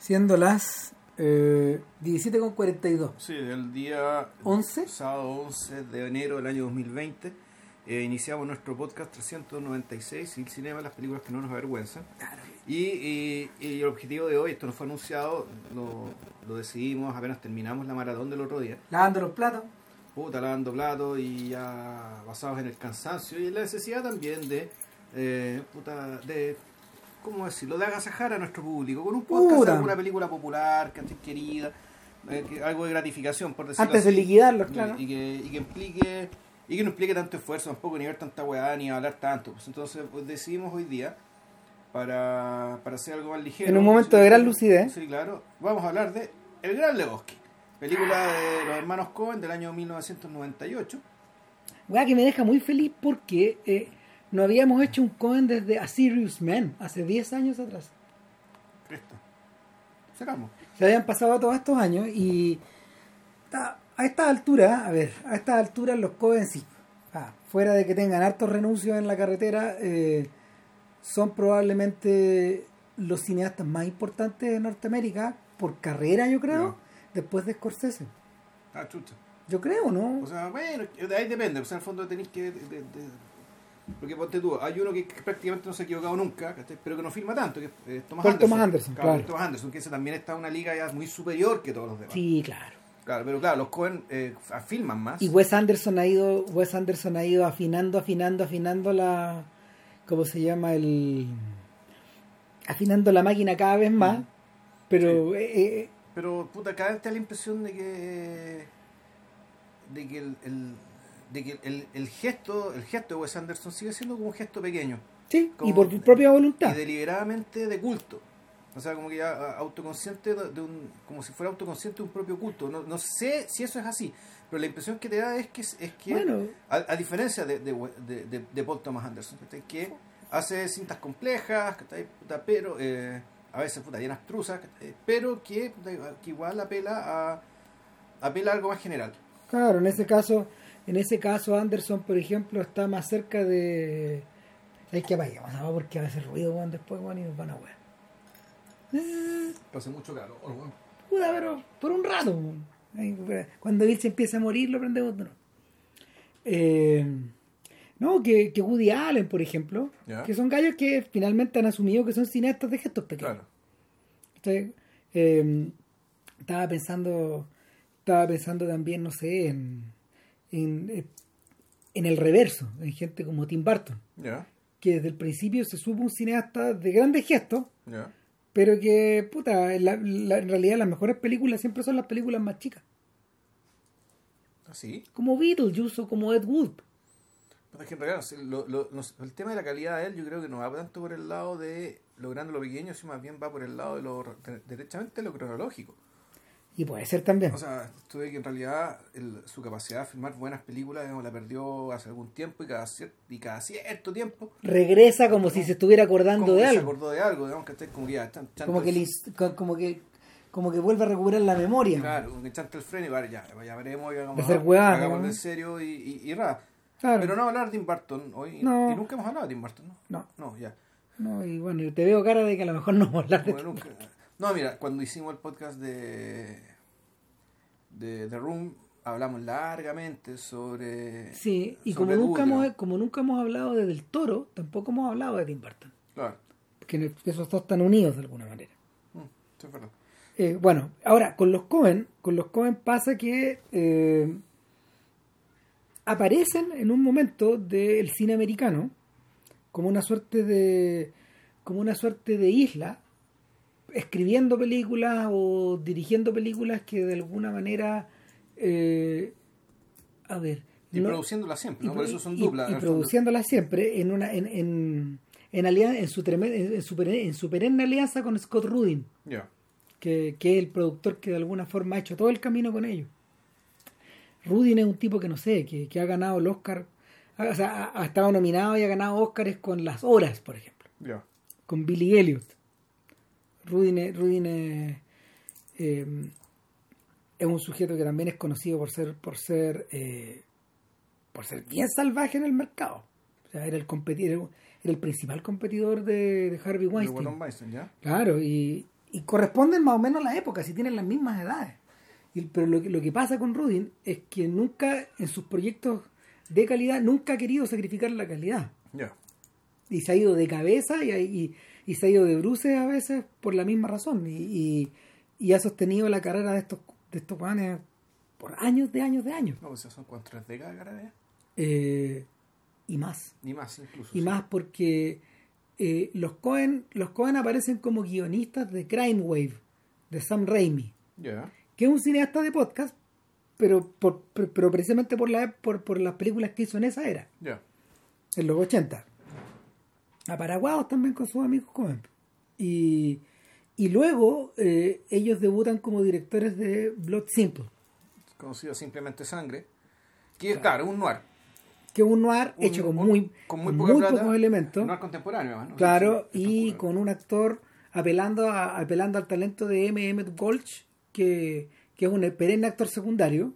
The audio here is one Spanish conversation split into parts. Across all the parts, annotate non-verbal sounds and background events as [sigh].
siendo las eh, 17.42. Sí, del día 11. sábado 11 de enero del año 2020 eh, iniciamos nuestro podcast 396, El Cinema, las películas que no nos avergüenzan. Y, y- y el objetivo de hoy, esto nos fue anunciado, lo, lo decidimos apenas terminamos la maratón del otro día. Lavando los platos. puta, lavando platos y ya basados en el cansancio y en la necesidad también de, eh, puta, de, ¿cómo decirlo?, de agasajar a nuestro público con un podcast Puta. de alguna película popular, que querida, eh, que- algo de gratificación, por decirlo Antes de así. liquidarlos, Y- claro. Y, que, y que implique y que no implique tanto esfuerzo tampoco ni ver tanta weá ni hablar tanto pues entonces pues, decidimos hoy día para, para hacer algo más ligero En un momento de gran lucidez. sí claro vamos a hablar de El Gran Lebowski película de los hermanos Cohen del año 1998 Weá que me deja muy feliz porque eh, no habíamos hecho un Cohen desde A Serious Man, hace 10 años atrás. Cresta. Sacamos. Se habían pasado todos estos años y a a estas alturas, a ver, a estas alturas los Cohen sí, ah, fuera de que tengan hartos renuncios en la carretera, eh, son probablemente los cineastas más importantes de Norteamérica por carrera, yo creo, después de Scorsese. Ah, chucha. Yo creo, ¿no? O sea, bueno, ahí depende. O sea, en el fondo tenéis que. de- de- de- porque ponte tú, hay uno que prácticamente no se ha equivocado nunca, pero que no firma tanto, que es Thomas Paul Anderson. Thomas Anderson, claro. Thomas Anderson, que ese también está en una liga ya muy superior que todos los demás. sí, claro. Claro, pero claro, los Cohen eh, filman más. Y Wes Anderson ha ido, Wes Anderson ha ido afinando, afinando, afinando la, ¿cómo se llama? El, afinando la máquina cada vez más. Pero eh, eh, Pero, puta, cada vez te da la impresión de que. de que el. el- de que el, el gesto el gesto de Wes Anderson sigue siendo como un gesto pequeño sí, y Como- por tu propia voluntad. y deliberadamente de culto o sea como que ya autoconsciente de un como si fuera autoconsciente de un propio culto no, no sé si eso es así pero la impresión que te da es que es que Bueno. a, a diferencia de, de, de, de- Paul Thomas Anderson que hace cintas complejas ¿cachai? Puta, pero eh, a veces puta, abstrusas ¿cachai? pero que, que igual apela a apela a algo más general Claro, en ese caso, en ese caso Anderson, por ejemplo, está más cerca de. Hay que apaguemos, ¿no? porque va a hacer ruido weón, después weón, y nos van a wear. hace mucho calor weón. Puta, pero por un rato. weón. Weón, Cuando Bill se empieza a morir, lo prendemos de nuevo. Eh, no, que, que Woody Allen, por ejemplo, que son gallos que finalmente han asumido que son cineastas de gestos pequeños. claro ¿Cachai? Eh, estaba pensando estaba pensando también no sé en en, eh, en el reverso en gente como Tim Burton que desde el principio se supo un cineasta de grandes gestos pero que puta en, la- la- en realidad las mejores películas siempre son las películas más chicas. Así como Beetlejuice o como Ed Wood. Pero es que en realidad, sí, lo- el tema de la calidad de él, yo creo que no va tanto por el lado de lo grande o lo pequeño, sino más bien va por el lado de lo de- derechamente lo cronológico. Y puede ser también O sea, estuve que en realidad el- su capacidad de filmar buenas películas digamos, la perdió hace algún tiempo y cada, cier- y cada cierto tiempo regresa como si se estuviera acordando como de que se algo acordó de algo, digamos que esté como que ya chan- chanta como que, le como que como que vuelve a recuperar la memoria Claro, como que chanta el freno y vale, ya, ya veremos, ya hagamos, De ser hueá, hagámoslo ¿no? en serio y, y, y ra. Claro. Pero no hablar de Tim Burton hoy, No. y nunca hemos hablado de Tim Burton, ¿no? no No, ya. no y bueno te veo cara de que a lo mejor no vamos a hablar de Bueno, nunca. No, mira, cuando hicimos el podcast de, de The Room, hablamos largamente sobre. Sí, y sobre como nunca, hemos, como nunca hemos hablado de Del Toro, tampoco hemos hablado de Tim Burton. Claro, Que esos dos están unidos de alguna manera. Mm, sí, es verdad. Eh, bueno, ahora, con los Cohen, con los Cohen pasa que eh, aparecen en un momento del cine americano como una suerte de como una suerte de isla escribiendo películas o dirigiendo películas que de alguna manera eh, a ver Y no- produciéndola siempre, ¿no? y Por eso son duplas. y, en el fondo. produciéndola siempre en una en en, en, alia- en su en su en su perenne alianza con Scott Rudin Ya. que, que es el productor que de alguna forma ha hecho todo el camino con ellos Rudin es un tipo que no sé que, que ha ganado el Oscar o sea, ha, ha estado nominado y ha ganado Oscars con las horas por ejemplo Ya. con Billy Elliot Rudin es, Rudin es, eh, es un sujeto que también es conocido por ser por ser eh, por ser bien salvaje en el mercado o sea era el competidor era el principal competidor de, de Harvey De Weinstein Walton Weinstein, ¿ya? Claro, y, y corresponden más o menos a la época, si tienen las mismas edades. Y- pero lo que, lo que pasa con Rudin es que nunca, en sus proyectos de calidad, nunca ha querido sacrificar la calidad. Ya. Y se ha ido de cabeza y, y, y se ha ido de bruces a veces por la misma razón. Y, y, y ha sostenido la carrera de estos, de estos weones por años de años de años. No, pues son cuántas tres décadas, caramba. Eh, y más. Ni más incluso. Y sí. más porque eh, los Cohen los Cohen aparecen como guionistas de Crime Wave, de Sam Raimi, Ya. que es un cineasta de podcast, pero, por, pero, precisamente por, la, por, por las películas que hizo en esa era, Ya. en los 80. Aparaguados también con sus amigos Cohen. Y, y luego eh, ellos debutan como directores de Blood Simple, Conocido simplemente Sangre. Que, claro, es un noir. que es un noir Un- hecho con un- muy, con muy poca muy plata, pocos elementos. Noir contemporáneo. Claro, Sí, sí, y con un actor apelando a, apelando al talento de M. Emmett Gulch, que, que es un perenne actor secundario,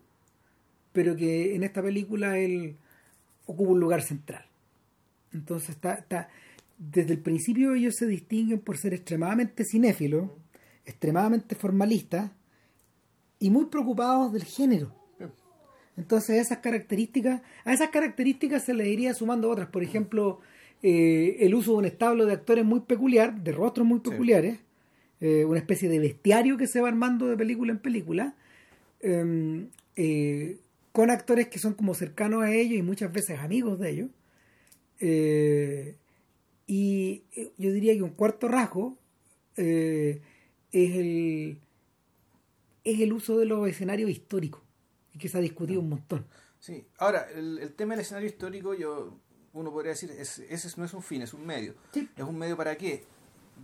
pero que en esta película él ocupa un lugar central. Entonces está, está desde el principio ellos se distinguen por ser extremadamente cinéfilos, extremadamente formalistas y muy preocupados del género. Entonces esas características, a esas características se le iría sumando otras, por ejemplo, eh, el uso de un establo de actores muy peculiar, de rostros muy Sí. peculiares, eh, una especie de bestiario que se va armando de película en película, eh, eh, con actores que son como cercanos a ellos y muchas veces amigos de ellos. Eh, y eh, yo diría que un cuarto rasgo eh, es el es el uso de los escenarios históricos que se ha discutido un montón. Sí, ahora, el, el tema del escenario histórico, yo uno podría decir, es, ese no es un fin, es un medio. Sí. ¿Es un medio para qué?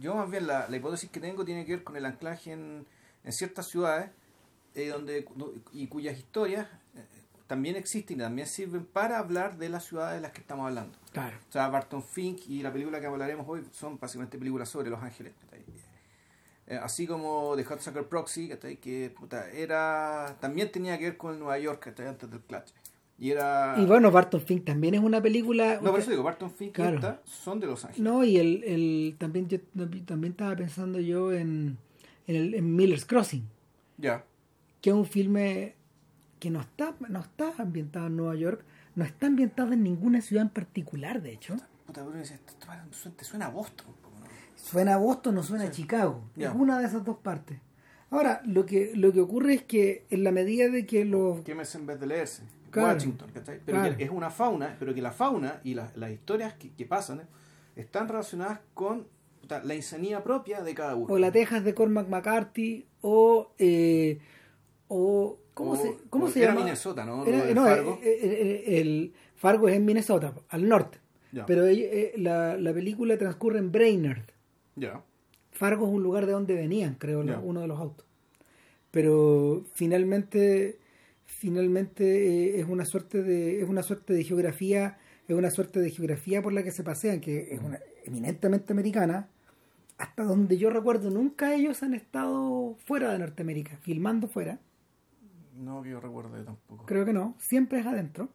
Yo más bien la, la hipótesis que tengo tiene que ver con el anclaje en, en ciertas ciudades eh, donde y cuyas historias eh, también existen y también sirven para hablar de las ciudades de las que estamos hablando. Claro. O sea, Barton Fink y la película que hablaremos hoy son básicamente películas sobre Los Ángeles. Eh, así como The Hot Sucker Proxy, que puta, era también tenía que ver con Nueva York antes del Clutch. Y era... Y bueno, Barton Fink también es una película. no, por eso digo, Barton Fink Claro. y esta son de Los Ángeles. No, y el, el también yo también estaba pensando yo en, en, el, en Miller's Crossing, Ya. que es un filme que no está, no está ambientado en Nueva York, no está ambientado en ninguna ciudad en particular, de hecho. Puta, te suena a Boston. ¿no? Suena a Boston o suena a Chicago. Ya. Es una de esas dos partes. Ahora, lo que, lo que ocurre es que en la medida de que los... Quémese en vez de leerse. Claro. Washington, ¿cachai? Pero Claro. que es una fauna, pero que la fauna y la- las historias que, que pasan ¿eh? están relacionadas con puta, la insanía propia de cada uno. O la Texas de Cormac McCarthy, o... eh, o ¿Cómo O- se, cómo se era llama? Minnesota, ¿no? Era- no, Fargo. eh, eh, eh, el Fargo es en Minnesota, al norte. Pero eh, la, la película transcurre en Brainerd. Ya. Fargo es un lugar de donde venían, creo, uno de los autos. Pero finalmente, finalmente eh, es una suerte de, es una suerte de geografía, es una suerte de geografía por la que se pasean, que es una eminentemente americana. Hasta donde yo recuerdo, nunca ellos han estado fuera de Norteamérica, filmando fuera. No que yo recuerde tampoco. Creo que no, siempre es adentro.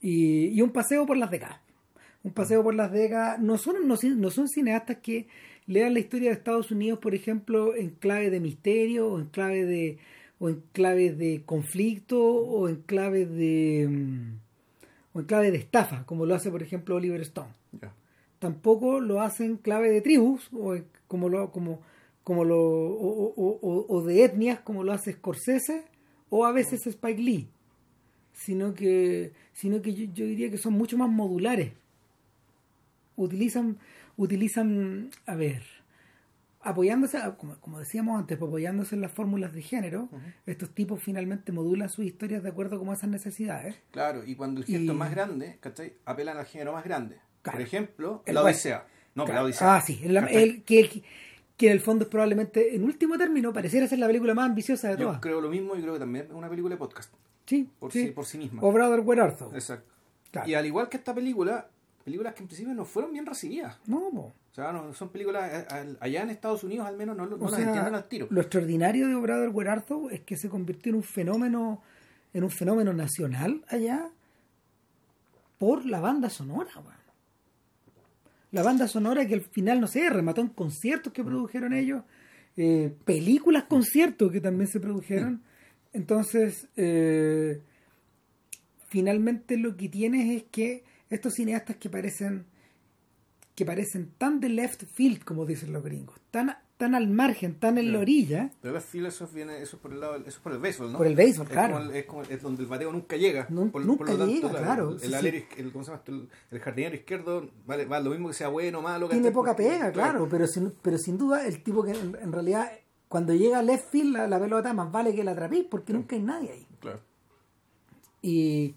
Y, y un paseo por las décadas. Un paseo por las décadas. No son, no, no son cineastas que lean la historia de Estados Unidos, por ejemplo, en clave de misterio, o en clave de, o en clave de conflicto, o en clave de mm, o en clave de estafa, como lo hace, por ejemplo, Oliver Stone. Tampoco lo hacen clave de tribus, o como lo, como, como lo, o, o- o- o de etnias, como lo hace Scorsese, o a veces Spike Lee. Sino que, sino que yo, yo diría que son mucho más modulares. Utilizan, utilizan, a ver, apoyándose, como, como decíamos antes, apoyándose en las fórmulas de género, estos tipos finalmente modulan sus historias de acuerdo con esas necesidades. Claro, y cuando el gesto Y- es más grande, ¿cachai? Apelan al género más grande. Claro. Por ejemplo, El la west. Odisea. No, Claro. la Odisea. Ah, sí. el- el- que, que en el fondo es probablemente, en último término, pareciera ser la película más ambiciosa de Yo todas. creo lo mismo y creo que también es una película de podcast. Sí, Por sí. sí, por sí misma. O Brother Where Art Thou. Exacto. Claro. Y al igual que esta película, películas que en principio no fueron bien recibidas. No, po. O sea, no, son películas, eh, al- allá en Estados Unidos al menos no, no O las sea, entienden al tiro. Lo extraordinario de Brother Where Art Thou es que se convirtió en un fenómeno, en un fenómeno nacional allá por la banda sonora, weón. La banda sonora que al final, no sé, remató en conciertos que produjeron ellos, eh, películas, conciertos que también se produjeron. Entonces, eh, finalmente lo que tienes es que estos cineastas que parecen que parecen tan de left field, como dicen los gringos, tan, tan al margen, tan en la orilla. De left field eso viene, eso por el lado, eso por el béisbol, ¿no? Por el béisbol, claro. Como el, es, como, es, donde el bateo nunca llega. No, por, nunca por lo llega, tanto, claro. El, sí, el, sí. ¿cómo se llama? el, el jardinero izquierdo vale, vale lo mismo que sea bueno o malo. Tiene poca pega, claro, pero sin, pero sin duda el tipo que en, en realidad cuando llega a left field la, la, pelota más vale que la atrapéis porque nunca hay nadie ahí. Claro. Y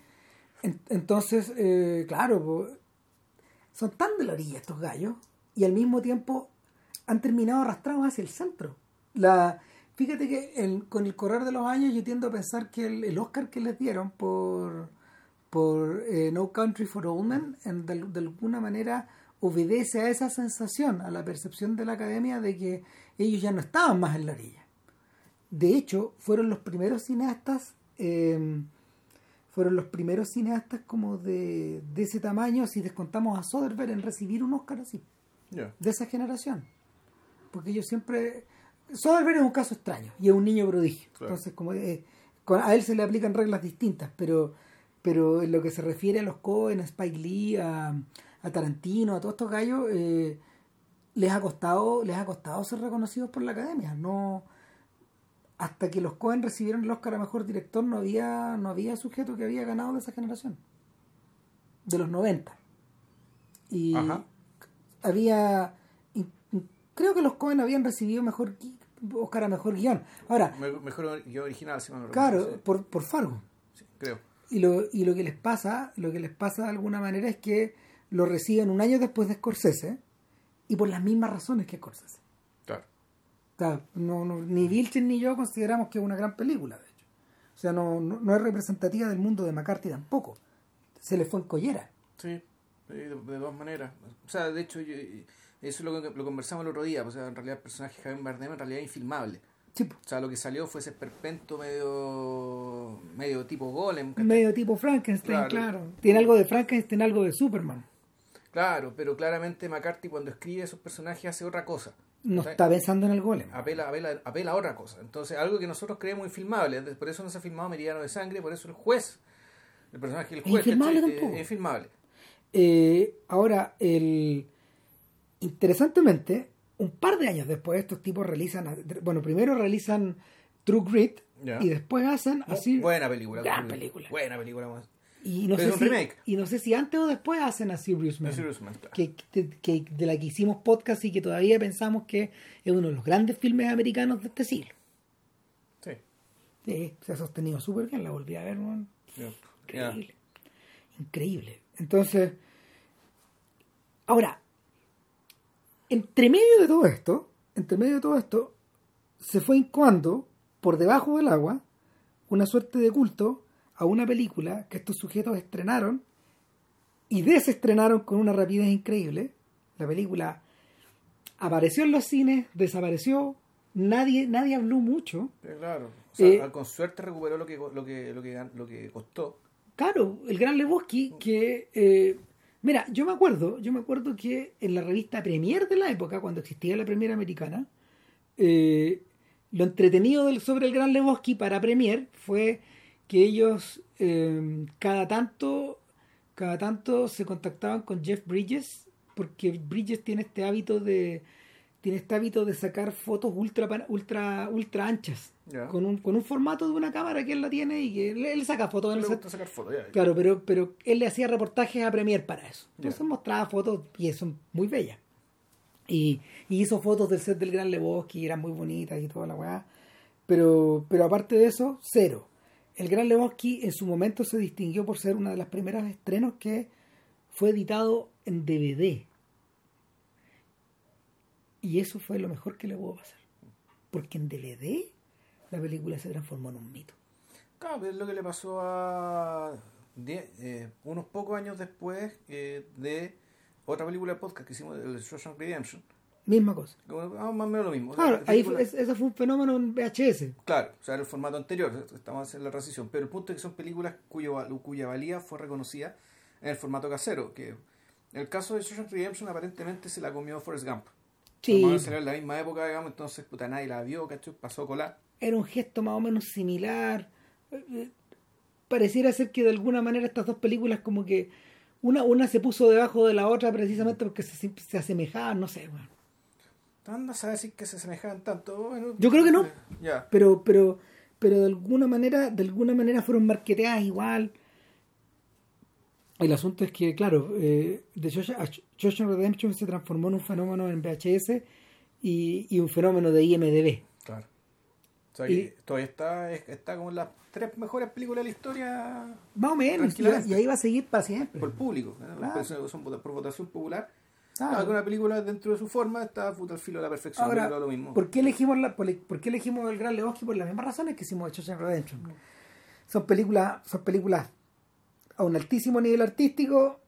en, entonces, eh, claro, son tan de la orilla estos gallos y al mismo tiempo han terminado arrastrados hacia el centro. La, fíjate que el, con el correr de los años yo tiendo a pensar que el, el Oscar que les dieron por, por eh, No Country for Old Men en, de, de, alguna manera obedece a esa sensación, a la percepción de la academia de que ellos ya no estaban más en la orilla. De hecho, fueron los primeros cineastas, eh, fueron los primeros cineastas como de, de, ese tamaño, si descontamos a Soderbergh, en recibir un Oscar así, yeah. de esa generación. Porque ellos siempre... Soderbergh es un caso extraño y es un niño prodigio. Claro. Entonces, como eh, a él se le aplican reglas distintas, pero, pero en lo que se refiere a los Cohen, a Spike Lee, a, a Tarantino, a todos estos gallos, eh, les ha costado, les ha costado ser reconocidos por la academia. No, hasta que los Cohen recibieron el Oscar a mejor director no había, no había sujeto que había ganado de esa generación. De los 90. Y Ajá. había creo que los Cohen habían recibido mejor Oscar a mejor guion. Ahora, mejor guion original, si Claro, sí. por, por Fargo. Sí, creo. Y lo, y lo que les pasa, lo que les pasa de alguna manera es que lo reciben un año después de Scorsese y por las mismas razones que Scorsese. Claro. O sea, no, no, ni Vilchen ni yo consideramos que es una gran película, de hecho. O sea, no, no, no es representativa del mundo de McCarthy tampoco. Se le fue en collera. Sí, de, de, todas maneras. O sea, de hecho, yo, eso es lo que lo conversamos el otro día. O sea, en realidad el personaje Javier Bardem en realidad es infilmable. Sí. O sea, lo que salió fue ese perpento medio medio tipo golem. Medio tipo Frankenstein, claro. claro. Tiene algo de Frankenstein, algo de Superman. Claro, pero claramente McCarthy cuando escribe esos personajes hace otra cosa. No está pensando en el golem. Apela, apela, apela a otra cosa. Entonces, algo que nosotros creemos infilmable. Por eso no se ha filmado Meridiano de Sangre, por eso el juez, el personaje del juez, es infilmable tampoco. Es infilmable. Eh, ahora, el interesantemente, un par de años después estos tipos realizan, bueno, primero realizan True Grit yeah. y después hacen así... Buena película. Gran película. Buena película. Y no, sé si, remake. y no sé si antes o después hacen a Serious Man, Serious Man claro. que, que, que, de la que hicimos podcast y que todavía pensamos que es uno de los grandes filmes americanos de este siglo. Sí. sí se ha sostenido súper bien, la volví a ver, man. Yeah. Increíble. Yeah. Increíble. Entonces, ahora, entre medio de todo esto, entre medio de todo esto, se fue incoando por debajo del agua una suerte de culto a una película que estos sujetos estrenaron y desestrenaron con una rapidez increíble. La película apareció en los cines, desapareció, nadie, nadie habló mucho. Sí, claro. O sea, eh, con suerte recuperó lo que, lo que, lo que, lo que costó. Claro, el gran Lebowski que eh, Mira, yo me acuerdo, yo me acuerdo que en la revista Premier de la época, cuando existía la Premier americana, eh, lo entretenido del, sobre el Gran Lebowski para Premier fue que ellos eh, cada tanto cada tanto se contactaban con Jeff Bridges porque Bridges tiene este hábito de tiene este hábito de sacar fotos ultra ultra ultra anchas yeah. con un con un formato de una cámara que él la tiene y que él, él saca fotos le en el gusta sacar fotos yeah, claro pero pero él le hacía reportajes a Premier para eso. Entonces Yeah. mostraba fotos y son muy bellas y, y hizo fotos del set del Gran Lebowski y eran muy bonitas y toda la weá. Pero pero aparte de eso cero. El Gran Lebowski en su momento se distinguió por ser una de las primeras estrenos que fue editado en DVD y eso fue lo mejor que le pudo pasar porque en DVD la película se transformó en un mito Claro, pero es lo que le pasó a die- eh, unos pocos años después eh, de otra película de podcast que hicimos, el Shawshank Redemption. misma cosa ah, más o menos lo mismo. claro La ahí fue, es- ese fue un fenómeno en VHS Claro, o sea, era el formato anterior, estamos en la transición, pero el punto es que son películas cuyo, cuya valía fue reconocida en el formato casero, que El caso de Shawshank Redemption aparentemente se la comió Forrest Gump. Sí. Salió en la misma época, digamos, entonces puta nadie la vio, ¿cachai? Pasó colar. Era un gesto más o menos similar. Eh, eh, Pareciera ser que de alguna manera estas dos películas como que una, una se puso debajo de la otra precisamente porque se, se asemejaban, no sé, bueno. Anda a decir que se asemejaban tanto. Bueno, Yo creo que no. Ya. pero pero pero de alguna manera de alguna manera fueron marqueteadas igual el asunto es que claro eh, The Shawshank Redemption se transformó en un fenómeno en VHS y, y un fenómeno de IMDb Claro. O sea, Y- todavía está, es- está como en las tres mejores películas de la historia más o menos y, ahí va a seguir para siempre por público. ¿no? Claro. Son- por votación popular. Claro. Alguna película dentro de su forma está puta al filo de la perfección. Ahora, lo mismo. ¿por qué elegimos la, por, por qué elegimos el Gran Lebowski? Por las mismas razones que hicimos Shawshank Redemption. Son películas, son películas a un altísimo nivel artístico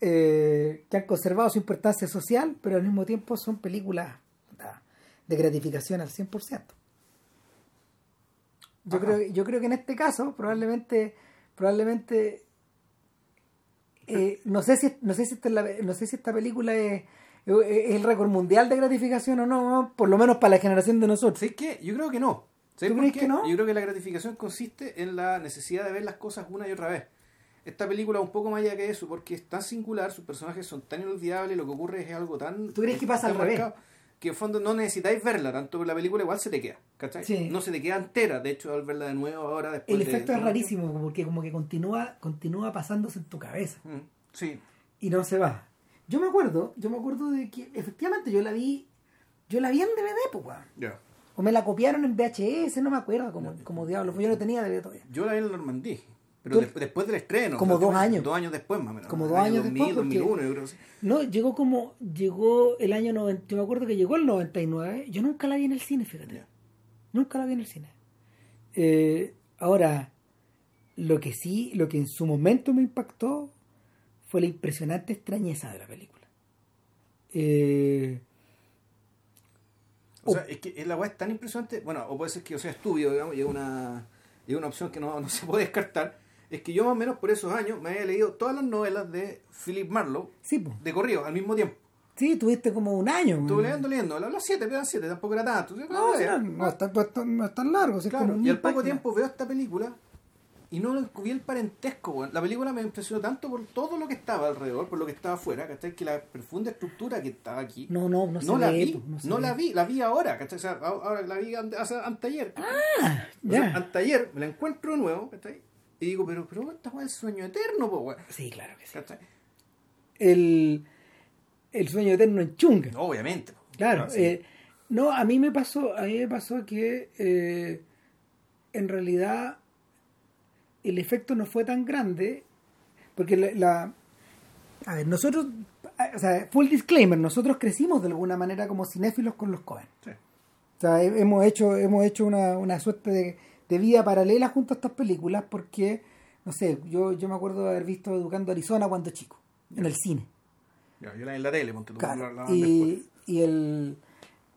eh, que han conservado su importancia social, pero al mismo tiempo son películas de gratificación al 100%. Yo Ajá. creo, yo creo que en este caso probablemente probablemente eh, no sé si no sé si esta, no sé si esta película es, es el récord mundial de gratificación o no, por lo menos para la generación de nosotros. ¿Sabes qué? Yo creo que no. ¿Sabes ¿Tú crees que no? Yo creo que la gratificación consiste en la necesidad de ver las cosas una y otra vez. Esta película es un poco más allá que eso, porque es tan singular, sus personajes son tan inolvidables, lo que ocurre es algo tan... ¿Tú crees que pasa al revés? Que en fondo no necesitáis verla, tanto que la película igual se te queda, ¿cachai? Sí. No se te queda entera, de hecho al verla de nuevo ahora después El de- efecto es rarísimo porque como que continúa continúa pasándose en tu cabeza Mm, Sí, y no se va. Yo me acuerdo, yo me acuerdo de que efectivamente yo la vi yo la vi en DVD, pues, weón. O me la copiaron en VHS, no me acuerdo como, como diablos. Yo no tenía DVD todavía. Yo la vi en Normandía, pero Tú- de- después del estreno. Como dos años. Dos años después más o menos. Como dos año años 2000, después, porque- 2001, yo creo. que. No, llegó como, llegó el año 90, yo me acuerdo que llegó el 99, yo nunca la vi en el cine, fíjate. Nunca la vi en el cine. Eh, ahora, lo que sí, lo que en su momento me impactó fue la impresionante extrañeza de la película. Eh, O sea, es que la weá es tan impresionante. Bueno, o puede ser que yo sea estúpido, digamos, y es una, y una opción que no, no se puede descartar. Es que yo más o menos por esos años me había leído todas las novelas de Philip Marlowe sí, po. de corrido, al mismo tiempo. sí, tuviste como un año. Estuve leyendo, leyendo. Las siete, pero siete, tampoco era tanto. No, sí, no, no es tan, no es tan- no largo. sí, Claro, y al poco páginas. tiempo veo esta película y no vi el parentesco. La película me impresionó tanto por todo lo que estaba alrededor, por lo que estaba afuera, ¿cachai? Que la profunda estructura que estaba aquí. No, no, no, no la ve, vi, no, se la vi, la vi ahora, ¿cachai? O sea, ahora la vi anteayer. Ah, O sea, ya. anteayer me la encuentro de nuevo, ¿cachai? Y digo, pero, pero esta weá es sueño eterno, po. Sí, claro que sí. ¿Cachai? El, el sueño eterno en chunga. Obviamente, po. Claro, Sí. eh, no, a mí me pasó, a mí me pasó que eh, en realidad el efecto no fue tan grande, porque la, la- a ver, nosotros, o sea, full disclaimer, nosotros crecimos de alguna manera como cinéfilos con los Cohen. Sí. O sea, he- hemos hecho, hemos hecho una, una suerte de, de vida paralela junto a estas películas porque, no sé, yo, yo me acuerdo de haber visto Educando Arizona cuando chico, en el cine. Ya, yo la en la tele, ponte Claro, la- la y, y el,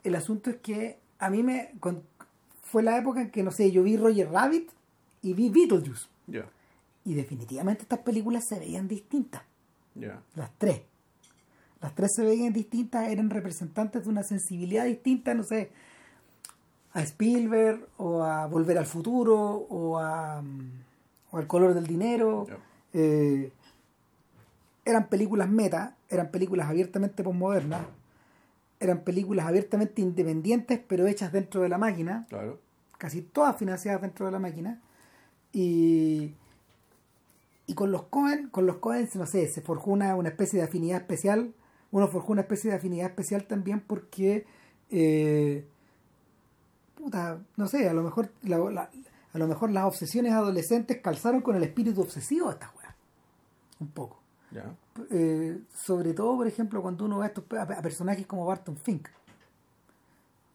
el asunto es que a mí me con- fue la época en que, no sé, yo vi Roger Rabbit y vi Beetlejuice. Ya, Y definitivamente estas películas se veían distintas, las tres. Las tres se veían distintas, eran representantes de una sensibilidad distinta, no sé, a Spielberg o a Volver al Futuro o a mm, o al color del dinero. Eh, eran películas meta, eran películas abiertamente postmodernas, eran películas abiertamente independientes pero hechas dentro de la máquina, Claro. casi todas financiadas dentro de la máquina. Y, y con los Cohen, con los Cohen, no sé, se forjó una, una especie de afinidad especial. Uno forjó una especie de afinidad especial también porque, eh, puta, no sé, a lo mejor la- la- a lo mejor las obsesiones adolescentes calzaron con el espíritu obsesivo de estas weas. Un poco. Eh, sobre todo, por ejemplo, cuando uno ve a, estos, a, a personajes como Barton Fink.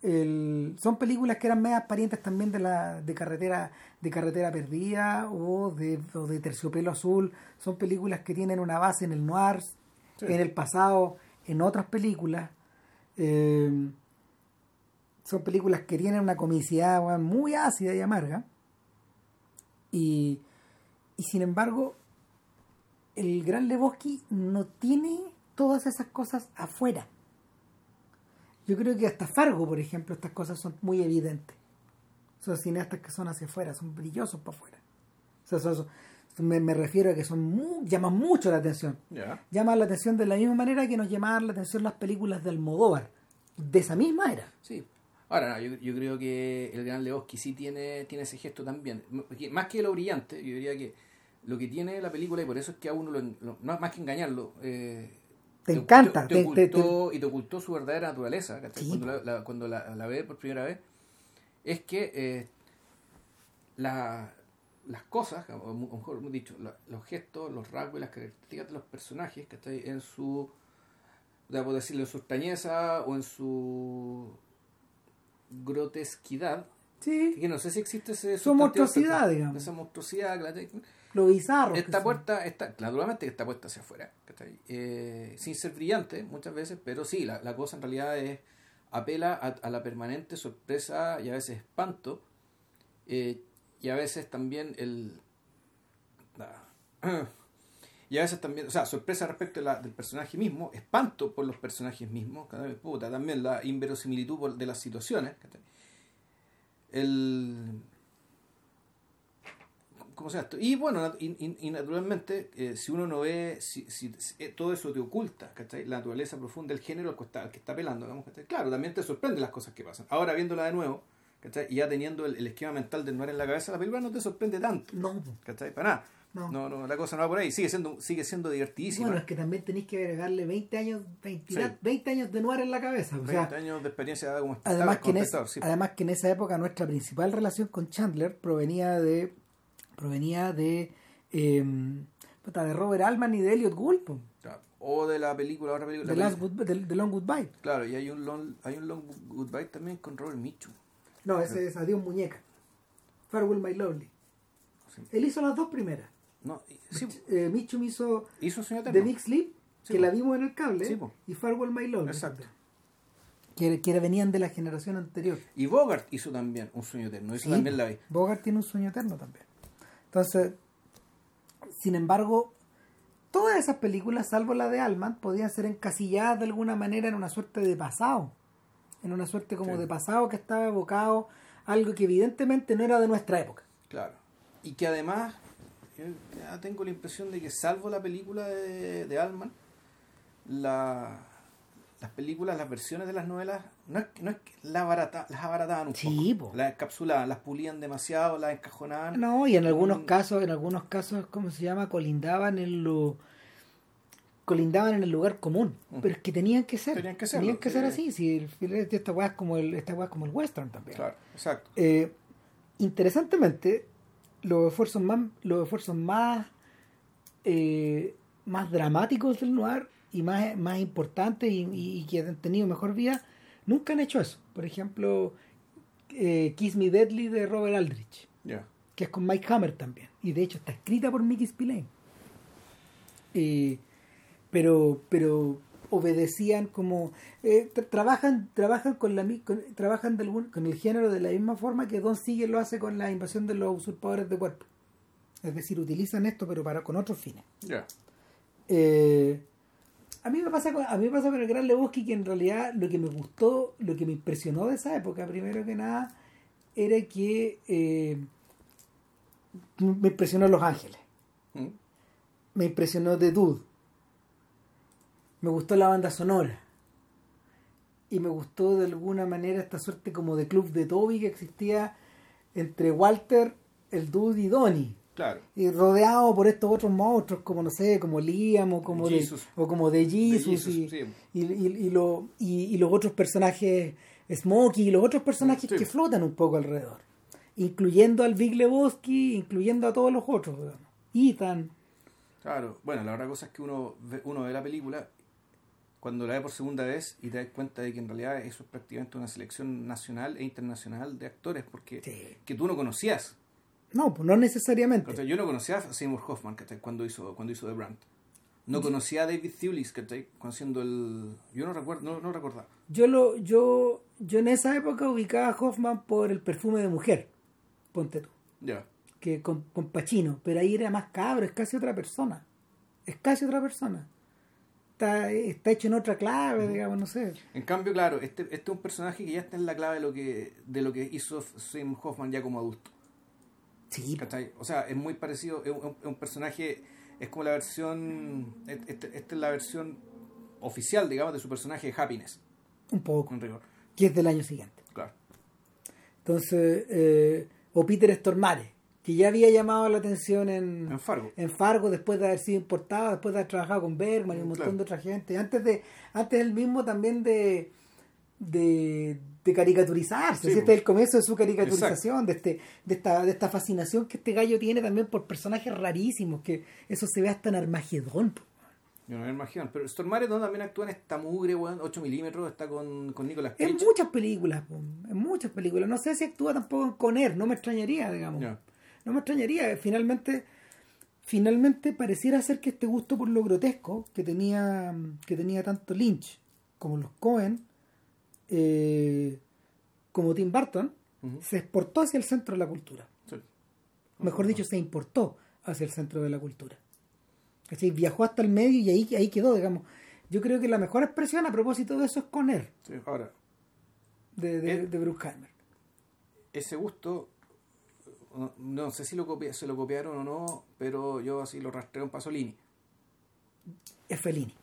El- son películas que eran medias parientes también de la de carretera de carretera perdida o de, o de terciopelo azul son películas que tienen una base en el noir Sí. en el pasado en otras películas Eh, son películas que tienen una comicidad muy ácida y amarga y, y sin embargo el Gran Lebowski no tiene todas esas cosas afuera. Yo creo que hasta Fargo, por ejemplo, estas cosas son muy evidentes. Son cineastas que son hacia afuera, son brillosos para afuera. O sea, son- son- me, me refiero a que son mu- llaman mucho la atención. Llaman la atención de la misma manera que nos llamaban la atención las películas de Almodóvar. De esa misma era. Sí. Ahora, no, yo, yo creo que el gran Leoski sí tiene, tiene ese gesto también. Que Más que lo brillante, yo diría que lo que tiene la película, y por eso es que a uno, lo, lo- no es más que engañarlo, eh, Te encanta, Te, te- te- ocultó, y te ocultó su verdadera naturaleza. Sí, cuando, la, la- cuando la, la ve por primera vez, es que eh, la- las cosas, o mejor dicho, los gestos, los rasgos y las características de los personajes, ¿cachai? En su, debo decirlo, en su extrañeza o en su grotesquidad, Sí, que no sé si existe ese Su monstruosidad, digamos. esa monstruosidad lo bizarro. son. puerta está, naturalmente que está puesta hacia afuera. Eh, sin ser brillante muchas veces, pero sí, la, la cosa en realidad es apela a, a la permanente sorpresa y a veces espanto, eh, y a veces también el... [clears throat] la- y a veces también, o sea, sorpresa respecto la- del personaje mismo, espanto por los personajes mismos. Puta, también la inverosimilitud de las situaciones. El, ¿Cómo se llama esto? Y bueno, y, naturalmente, eh, si uno no ve, si, si- eh, todo eso te oculta, ¿cachai? La naturaleza profunda del género al que está, que está pelando, digamos. Claro, también te sorprende las cosas que pasan. Ahora, viéndola de nuevo, ¿cachai? Y ya teniendo el, el esquema mental del noir en la cabeza, la película no te sorprende tanto, No. ¿cachai? Para nada. No. No, no, la cosa no va por ahí. Sigue siendo, sigue siendo divertidísima. Bueno, es que también tenéis que agregarle 20 años, 20, Sí. 20 años de noir en la cabeza. O 20 sea, años de experiencia como espectador, además que, en como es- espectador, sí. además que en esa época nuestra principal relación con Chandler provenía de provenía de eh, de Robert Altman y de Elliot Gould, Claro. O de la película, otra película. la Last película- Good- de- de Long Goodbye. Claro, y hay un long, hay un long goodbye también con Robert Mitchum. No, ese es Adiós Muñeca. Farewell My Lovely. Sí. Él hizo las dos primeras. No, sí, Eh, Mitchum hizo The. Big Sleep, Sí, que po. la vimos en el cable, y Farewell My Lovely. Exacto. Que, que venían de la generación anterior. Y Bogart hizo también un sueño eterno. Eso Sí, también la vi. Bogart tiene un sueño eterno también. Entonces, sin embargo, todas esas películas, salvo la de Alman, podían ser encasilladas de alguna manera en una suerte de pasado. En una suerte como Sí. de pasado que estaba evocado algo que evidentemente no era de nuestra época. Claro. Y que además, yo ya tengo la impresión de que salvo la película de, de Altman, la, las películas, las versiones de las novelas, no es, que- no es que la barata, las abarataban un Sí, poco. po. Las encapsulaban, las pulían demasiado, las encajonaban. No, y en algunos Mm. casos, en algunos casos, ¿cómo se llama? Colindaban en lo colindaban en el lugar común, pero es que tenían que ser, Tenían que serlo, tenían que ser sí. así, si el filete esta weá es como el esta weá es como el western también. Claro, exacto. Eh, interesantemente, los esfuerzos más, los esfuerzos más, eh, más dramáticos del noir y más, más importantes y, y- y que han tenido mejor vida, nunca han hecho eso. Por ejemplo, eh, Kiss Me Deadly de Robert Aldrich, que es con Mike Hammer también. Y de hecho está escrita por Mickey Spillane. Eh, pero, pero obedecían como eh, tra- trabajan trabajan con la con- trabajan de algún, con el género de la misma forma que Don Siegel lo hace con la invasión de los usurpadores de cuerpo es decir utilizan esto pero para con otros fines. Eh, a mí me pasa con, a mí me pasa con el Gran Lebowski que en realidad lo que me gustó lo que me impresionó de esa época primero que nada era que eh, me impresionó Los Ángeles Mm. me impresionó The Dude. Me gustó la banda sonora. Y me gustó de alguna manera esta suerte como de club de Toby que existía entre Walter, el Dude y Donnie. Claro. Y rodeado por estos otros monstruos como no sé, como Liam o como de, Jesus. o como de Jesus, Jesus, y, sí. y, y- y lo- y- y los otros personajes Smokey y los otros personajes Sí. que flotan un poco alrededor. Incluyendo al Big Lebowski, incluyendo a todos los otros. digamos. Ethan. Claro, bueno, la otra cosa es que uno ve, uno ve la película cuando la ve por segunda vez y te das cuenta de que en realidad eso es prácticamente una selección nacional e internacional de actores porque Sí. que tú no conocías. No, pues no necesariamente. ¿cachai? Yo no conocía a Seymour Hoffman ¿cachai? cuando hizo cuando hizo The Brand. No conocía a David Thewlis, ¿cachai? Haciendo el... Yo no recuerdo, no, no recordaba. Yo lo, yo, yo en esa época ubicaba a Hoffman por el perfume de mujer, ponte tú, Ya. que con, con Pacino, pero ahí era más cabro, es casi otra persona, es casi otra persona. Está, está hecho en otra clave, digamos, no sé. En cambio, claro, este, este es un personaje que ya está en la clave de lo que, de lo que hizo Sim Hoffman ya como adulto. Sí, ¿Cachai? O sea, es muy parecido, es un, es un personaje, es como la versión, este- esta es la versión oficial, digamos, de su personaje de Happiness, un poco, con rigor. que es del año siguiente. Claro. Entonces, eh, o Peter Stormare, que ya había llamado la atención en, En Fargo. en Fargo después de haber sido importado, después de haber trabajado con Bergman y un Mm, montón claro. de otra gente, antes de antes él mismo también de de, de caricaturizarse, Sí, ¿sí? este es el comienzo de su caricaturización, de este de esta de esta fascinación que este gallo tiene también por personajes rarísimos, que eso se ve hasta en Armagedón. Yo no me imagino. Pero Stormare ¿no? también actúa en esta mugre, weón, 8 milímetros, está con, con Nicolas Cage. En muchas películas, en muchas películas. No sé si actúa tampoco en Conner, no me extrañaría, digamos. No me extrañaría. Finalmente, finalmente pareciera ser que este gusto por lo grotesco que tenía, que tenía tanto Lynch como los Cohen, eh, como Tim Burton, se exportó hacia el centro de la cultura. Sí. Mejor dicho, se importó hacia el centro de la cultura. ¿Cachai? Viajó hasta el medio y ahí, ahí quedó, digamos. Yo creo que la mejor expresión a propósito de eso es Conner, Sí, Ahora, de, de, Eh. de Bruckheimer. ese gusto, no, no sé si lo copia- se lo copiaron o no, pero yo así lo rastreo en Pasolini. Es Fellini.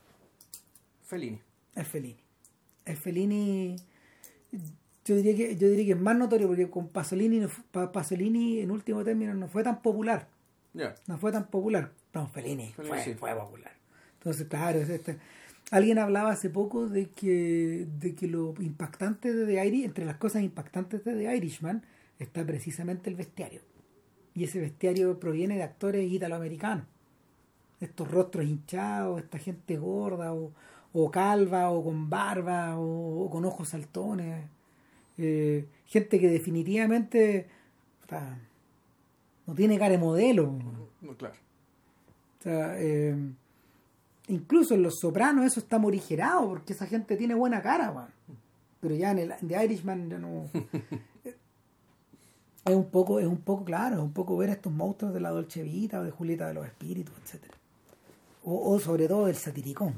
Fellini. Es Fellini. Es Fellini. Yo diría que yo diría que es más notorio porque con Pasolini, Pasolini en último término no fue tan popular. No fue tan popular. No, Fellini, Fellini fue, sí. fue popular. Entonces, claro, es este. Alguien hablaba hace poco de que, de que lo impactante de The Irish, entre las cosas impactantes de The Irishman, está precisamente el bestiario. Y ese bestiario proviene de actores italoamericanos. Estos rostros hinchados, esta gente gorda o, o calva o con barba o, o con ojos saltones. Eh, gente que definitivamente no tiene cara de modelo. No, claro. O sea, eh, incluso en Los Sopranos eso está morigerado porque esa gente tiene buena cara. Pero ya en el The Irishman ya no... [laughs] es un poco, es un poco claro, es un poco ver a estos monstruos de la Dolce Vita o de Julieta de los Espíritus, etcétera o, o sobre todo el satiricón.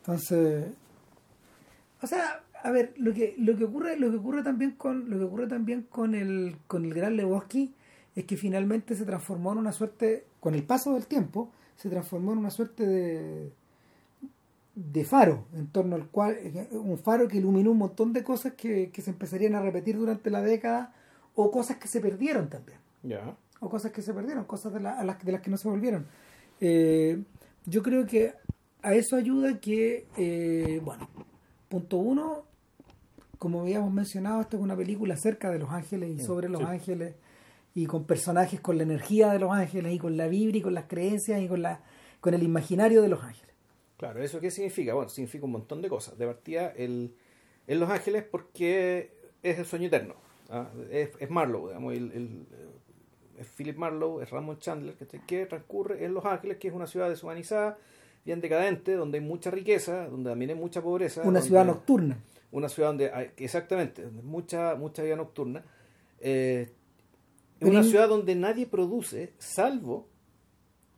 Entonces, o sea, a ver, lo que, lo que ocurre, lo que ocurre también con, lo que ocurre también con el, con el gran Lebowski es que finalmente se transformó en una suerte, con el paso del tiempo, se transformó en una suerte de de faro, en torno al cual, un faro que iluminó un montón de cosas que, que se empezarían a repetir durante la década, o cosas que se perdieron también o cosas que se perdieron, cosas de, la- las, de las que no se volvieron. Eh, yo creo que a eso ayuda que, eh, bueno, punto uno, como habíamos mencionado, esta es una película cerca de Los Ángeles y sobre Los sí. Ángeles y con personajes con la energía de Los Ángeles y con la vibra y con las creencias y con, la, con el imaginario de Los Ángeles. Claro, ¿eso qué significa? Bueno, significa un montón de cosas. De partida, el, en Los Ángeles porque es el sueño eterno. ¿Ah? Es, es Marlowe, digamos, el, el- es Philip Marlowe, es Ramon Chandler, que, que transcurre en Los Ángeles, que es una ciudad deshumanizada, bien decadente, donde hay mucha riqueza, donde también hay mucha pobreza. Una ciudad nocturna. Una ciudad donde hay, exactamente, donde hay mucha, mucha vida nocturna. Eh, una ciudad donde nadie produce, salvo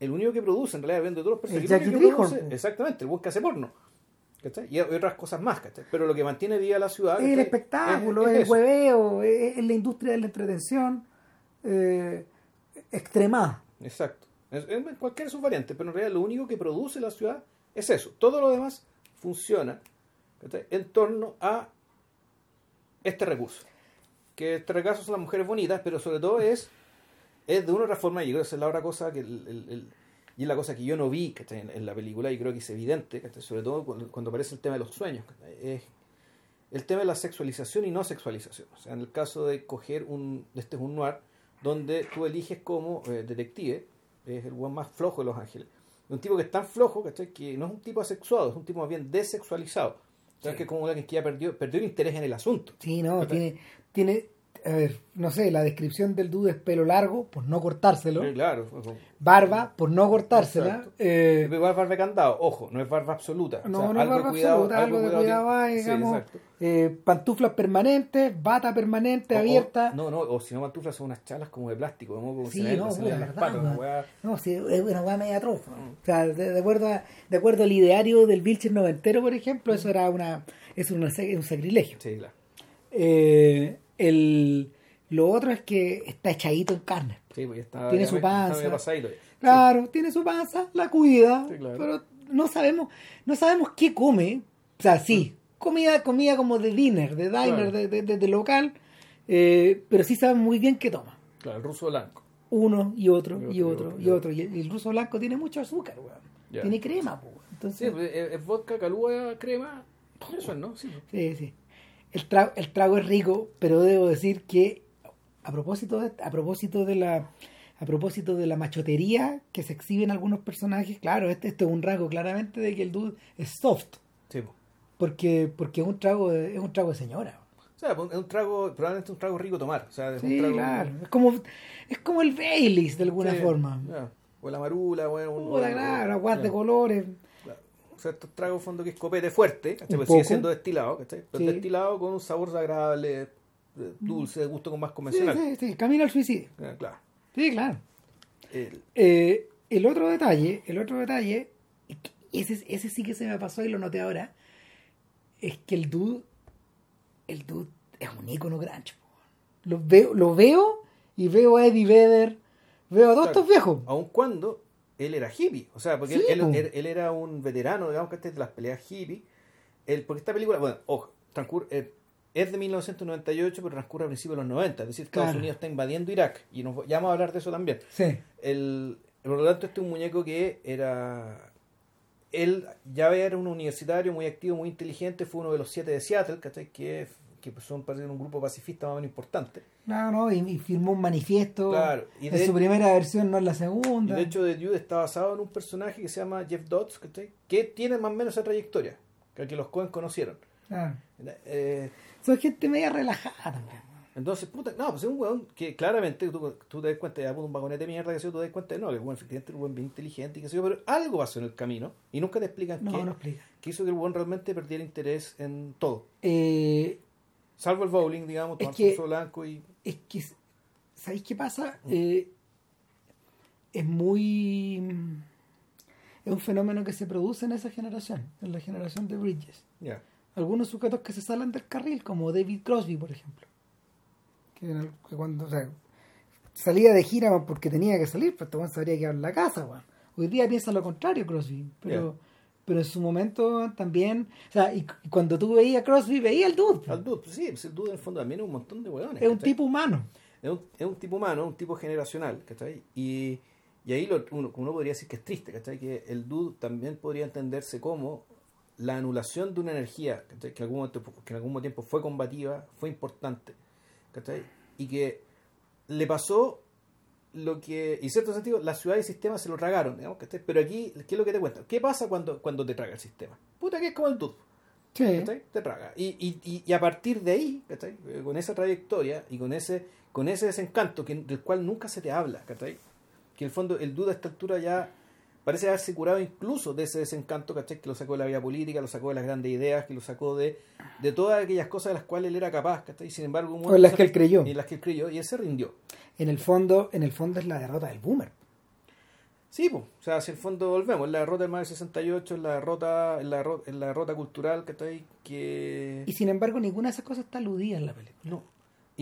el único que produce, en realidad, viendo todos los personajes, po. exactamente, el buen que hace porno. ¿Cachai? Y otras cosas más, ¿cachai? Pero lo que mantiene viva la ciudad. Es el espectáculo, Es- es, es el hueveo, es, es la industria de la entretención eh, extremada. Exacto. Cualquiera de sus variantes, pero en realidad lo único que produce la ciudad es eso. Todo lo demás funciona ¿cachai? en torno a este recurso. Que este recurso son las mujeres bonitas, pero sobre todo es, es de una otra forma, y yo creo que esa es la otra cosa que el- el- el- y es la cosa que yo no vi ¿cachai? en, en la película y creo que es evidente, ¿cachai? sobre todo cuando, cuando aparece el tema de los sueños. Es el tema de la sexualización y no sexualización. O sea, en el caso de coger un, este es un noir, donde tú eliges como eh, detective, es el buen más flojo de Los Ángeles. Un tipo que es tan flojo, ¿cachai? Que no es un tipo asexuado, es un tipo más bien desexualizado. O sea, Sí. que es como alguien que ya perdió, perdió el interés en el asunto. Sí, no, ¿Cachai? tiene, tiene, a ver, no sé, la descripción del dude es pelo largo, por no cortárselo. Eh, claro. ojo. Barba, por no cortársela. Eh, Igual barba de candado, ojo, no es barba absoluta. no, O sea, no es barba cuidado- absoluta, algo de cuidado cuidado hay, Sí, digamos. eh, pantuflas permanentes, bata permanente, O- o- abierta. no, no, o si no pantuflas son unas chalas como de plástico, como Sí, se no, se las verdad, patas, una weón. weá. No, sí, es una weá media trofa. O sea, de, de acuerdo a, de acuerdo al ideario del Vilches noventero, por ejemplo, eso era una, es una, un sacrilegio. Sí, claro. Eh, el, lo otro es que está echadito en carne. Sí, pues está. Tiene su panza. pasadito. Claro, tiene su panza, la cuida, Sí, claro. pero no sabemos, no sabemos qué come. O sea, sí, comida, comida como de dinner, de diner, Claro. de, de- de- de local, eh, pero sí sabemos muy bien qué toma. Claro, el ruso blanco. Uno y otro Y y otro, otro y otro. Y el, ruso blanco tiene mucho azúcar, weón. Tiene crema, weón. Sí, Entonces, pues, es, es vodka, calúa, crema. Eso es, ¿no? Sí. sí, sí. El trago, el trago es rico, pero debo decir que a propósito de, a propósito de la a propósito de la machotería que se exhibe en algunos personajes, claro, este, este es un rasgo claramente de que el dude es soft, Sí, porque porque es un trago de, es un trago de señora. O sea, pues, es un trago, probablemente un trago rico tomar. O sea, es un Sí, trago. claro. Es como es como el Baileys de alguna Sí, forma. ya. O la marula, bueno. un- Puta, un- claro, aguas de colores. Sea, estos tragos fondo que es copete fuerte, ¿cachai? Pues sigue siendo destilado, ¿cachai? Pero Sí. destilado con un sabor agradable, eh, dulce, de gusto con más Sí, convencional. sí, sí, camino al suicidio. Eh, Claro. Sí, claro. El- Eh, el otro detalle, el otro detalle, ese, ese sí que se me pasó y lo noté ahora, es que el dude, el dude es un ícono grancho. Lo veo, lo veo y veo a Eddie Vedder, veo a todos Claro. estos viejos. aun cuando él era hippie, o sea, porque Sí, él, po. él, él era un veterano, digamos que este de las peleas hippie. Él, porque esta película, bueno, ojo, transcurre, eh, es de 1998, pero transcurre a principios de los 90, es decir, Estados Claro. Unidos está invadiendo Irak, y nos, ya vamos a hablar de eso también. Sí, El, por lo tanto, este es un muñeco que era. Él ya era un universitario muy activo, muy inteligente, fue uno de los siete de Seattle, ¿cachai? Que, que son parece, un grupo pacifista más o menos importante. no, no, y, y firmó un manifiesto Claro, y en de- su primera versión, no en la Y segunda. de hecho, The Dude está basado en un personaje que se llama Jeff Dodds, ¿cachai? Que tiene más o menos esa trayectoria, que, que los Cohen conocieron. Claro. Eh, Son gente media relajada también. entonces, puta, no, pues es un weón que claramente tú, tú te das cuenta, ya un vagonete de mierda, que yo, tú te das cuenta, no, que el weón efectivamente es un weón bien inteligente, y que sé yo, pero algo pasó en el camino, y nunca te explican No, qué, no explica. que hizo que el weón realmente perdiera interés en todo. Eh, Salvo el bowling, digamos, Es tomar que- su blanco y. es que, ¿sabéis qué pasa? Mm. Eh, es muy... Es un fenómeno que se produce en esa generación, en la generación de Bridges. Algunos sujetos que se salen del carril, como David Crosby, por ejemplo. Que, el- que cuando o sea, salía de gira porque tenía que salir, pero este se habría quedado en la casa. Hoy día piensa lo contrario Crosby, pero, pero en su momento también... O sea, y, cuando tú veías a Crosby, veías al dude. Al dude, sí, pues el dude en el fondo también es un montón de weones. es un tipo humano. Es un, es un tipo humano, un tipo generacional, ¿cachai? Y, y ahí lo, uno, uno podría decir que es triste, ¿cachai? Que el dude también podría entenderse como la anulación de una energía, ¿cachai? Que en algún momento, que en algún tiempo fue combativa, fue importante, ¿cachai? Y que le pasó lo que, y en cierto sentido, la ciudad y el sistema se lo tragaron, digamos, ¿cachai? Pero aquí, ¿qué es lo que te cuento? ¿Qué pasa cuando, cuando te traga el sistema? Puta que es como el dude. Sí. Te traga. Y, y, y, y a partir de ahí, ¿cachai? Eh, con esa trayectoria y con ese, con ese desencanto que, del cual nunca se te habla, ¿cachai? que en el fondo el duda a esta altura ya parece haberse curado incluso de ese desencanto, ¿cachai? que lo sacó de la vida política, lo sacó de las grandes ideas, que lo sacó de, de todas aquellas cosas de las cuales él era capaz, ¿cachai? sin embargo, O en las que él creyó. y en las que él creyó, y él se rindió. En el fondo, en el fondo es la derrota del boomer. Sí, pues, o sea, si en el fondo volvemos, la derrota del Mayo 68, la derrota, la derrota, la derrota cultural, ¿cachai? Que... Y sin embargo, ninguna de esas cosas está aludida en la película. No.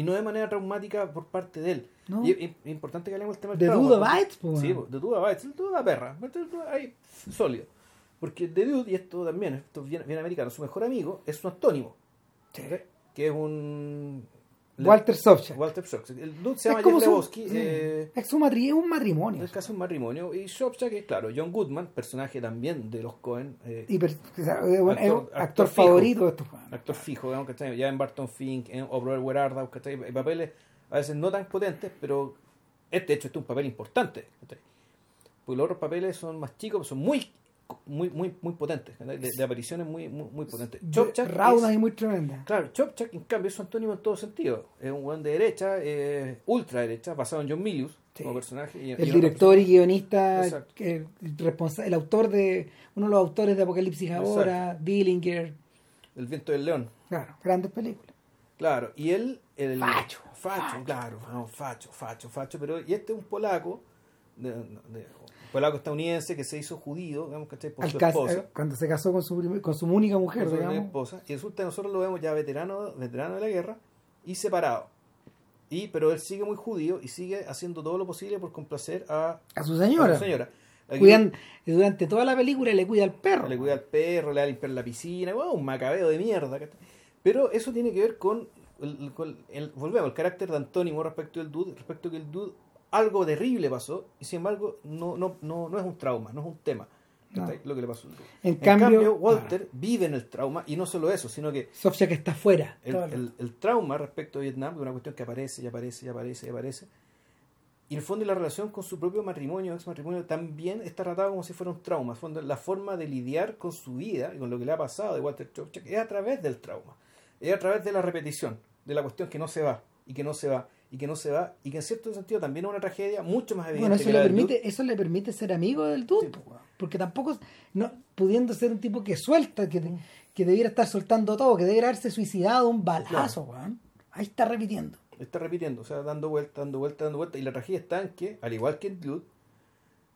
Y no de manera traumática por parte de él. No. Y es importante que hablemos del tema del De trauma, Duda Bites, po, Sí, de Duda Bites. El Duda perra. Ahí, sólido. Porque The Dude, y esto también, esto es bien, bien americano, su mejor amigo es su antónimo. ¿ok? Que es un... Walter Sobchak. Walter Sobchak. El Dude se llama Es como Jeff su- Lebowski. sí. eh, es, su matri- es un matrimonio. es casi un matrimonio. Y Sobchak es, claro, John Goodman, personaje también de los Cohen. eh, Y per- un- un Actor- actor, actor fijo. favorito de estos actor fijo, digamos, ¿cachai? Ya en Barton Fink, en o Robert Ware ¿cachai? Papeles a veces no tan potentes, pero este hecho este es un papel importante, ¿cachai? Porque los otros papeles son más chicos, son muy muy muy muy potentes, de, de apariciones muy muy, muy potentes. Raudas es- y muy tremendas. Claro, Chopchak, en cambio, es antónimo en todo sentido. Es un buen de derecha, eh, ultra derecha, basado en John Milius Sí. como personaje. y- El director y guionista, el autor de, uno de los autores de Apocalipsis ahora, Dillinger, El viento del león. claro, grandes películas. Claro, y él. El, Facho, Facho, claro, no, facho, facho, facho. Pero, y este es un polaco, de- polaco estadounidense que se hizo judío, digamos, ¿cachai? Por Al su esposa. eh, cuando se casó con su, con su única mujer, su digamos. esposa. Y resulta que nosotros lo vemos ya veterano, veterano de la guerra y separado. Y, pero él sigue muy judío y sigue haciendo todo lo posible por complacer a, A su a señora. su señora. Aquí Cuidan, durante toda la película le cuida al perro. le cuida al perro, le da a limpiar la piscina, wow, un macabeo de mierda. ¿cachai? Pero eso tiene que ver con, el, con el- volvemos, el carácter de Antónimo respecto del dude, respecto a que el dude algo terrible pasó y sin embargo no, no, no, no es un trauma, no es un tema. Lo que le pasó. En En cambio, cambio, Walter vive en el trauma y no solo eso, sino que Sofía que está fuera. el, el- trauma respecto a Vietnam es una cuestión que aparece y aparece y aparece y aparece. Y en el fondo la relación con su propio matrimonio, ex matrimonio, también está tratado como si fuera un trauma. En el fondo, la forma de lidiar con su vida y con lo que le ha pasado de Walter Chopchak es a través del trauma. Es a través de la repetición, de la cuestión que no se va, y que no se va, y que no se va, y que en cierto sentido también es una tragedia mucho más evidente Bueno, eso que le, la permite, eso le permite ser amigo del dude, Sí. porque tampoco, no, pudiendo ser un tipo que suelta, que, que debiera estar soltando todo, que debiera haberse suicidado un balazo, weón. Ahí está repitiendo. está repitiendo, o sea, dando vuelta, dando vuelta, dando vuelta. Y la tragedia está en que, al igual que en Dude,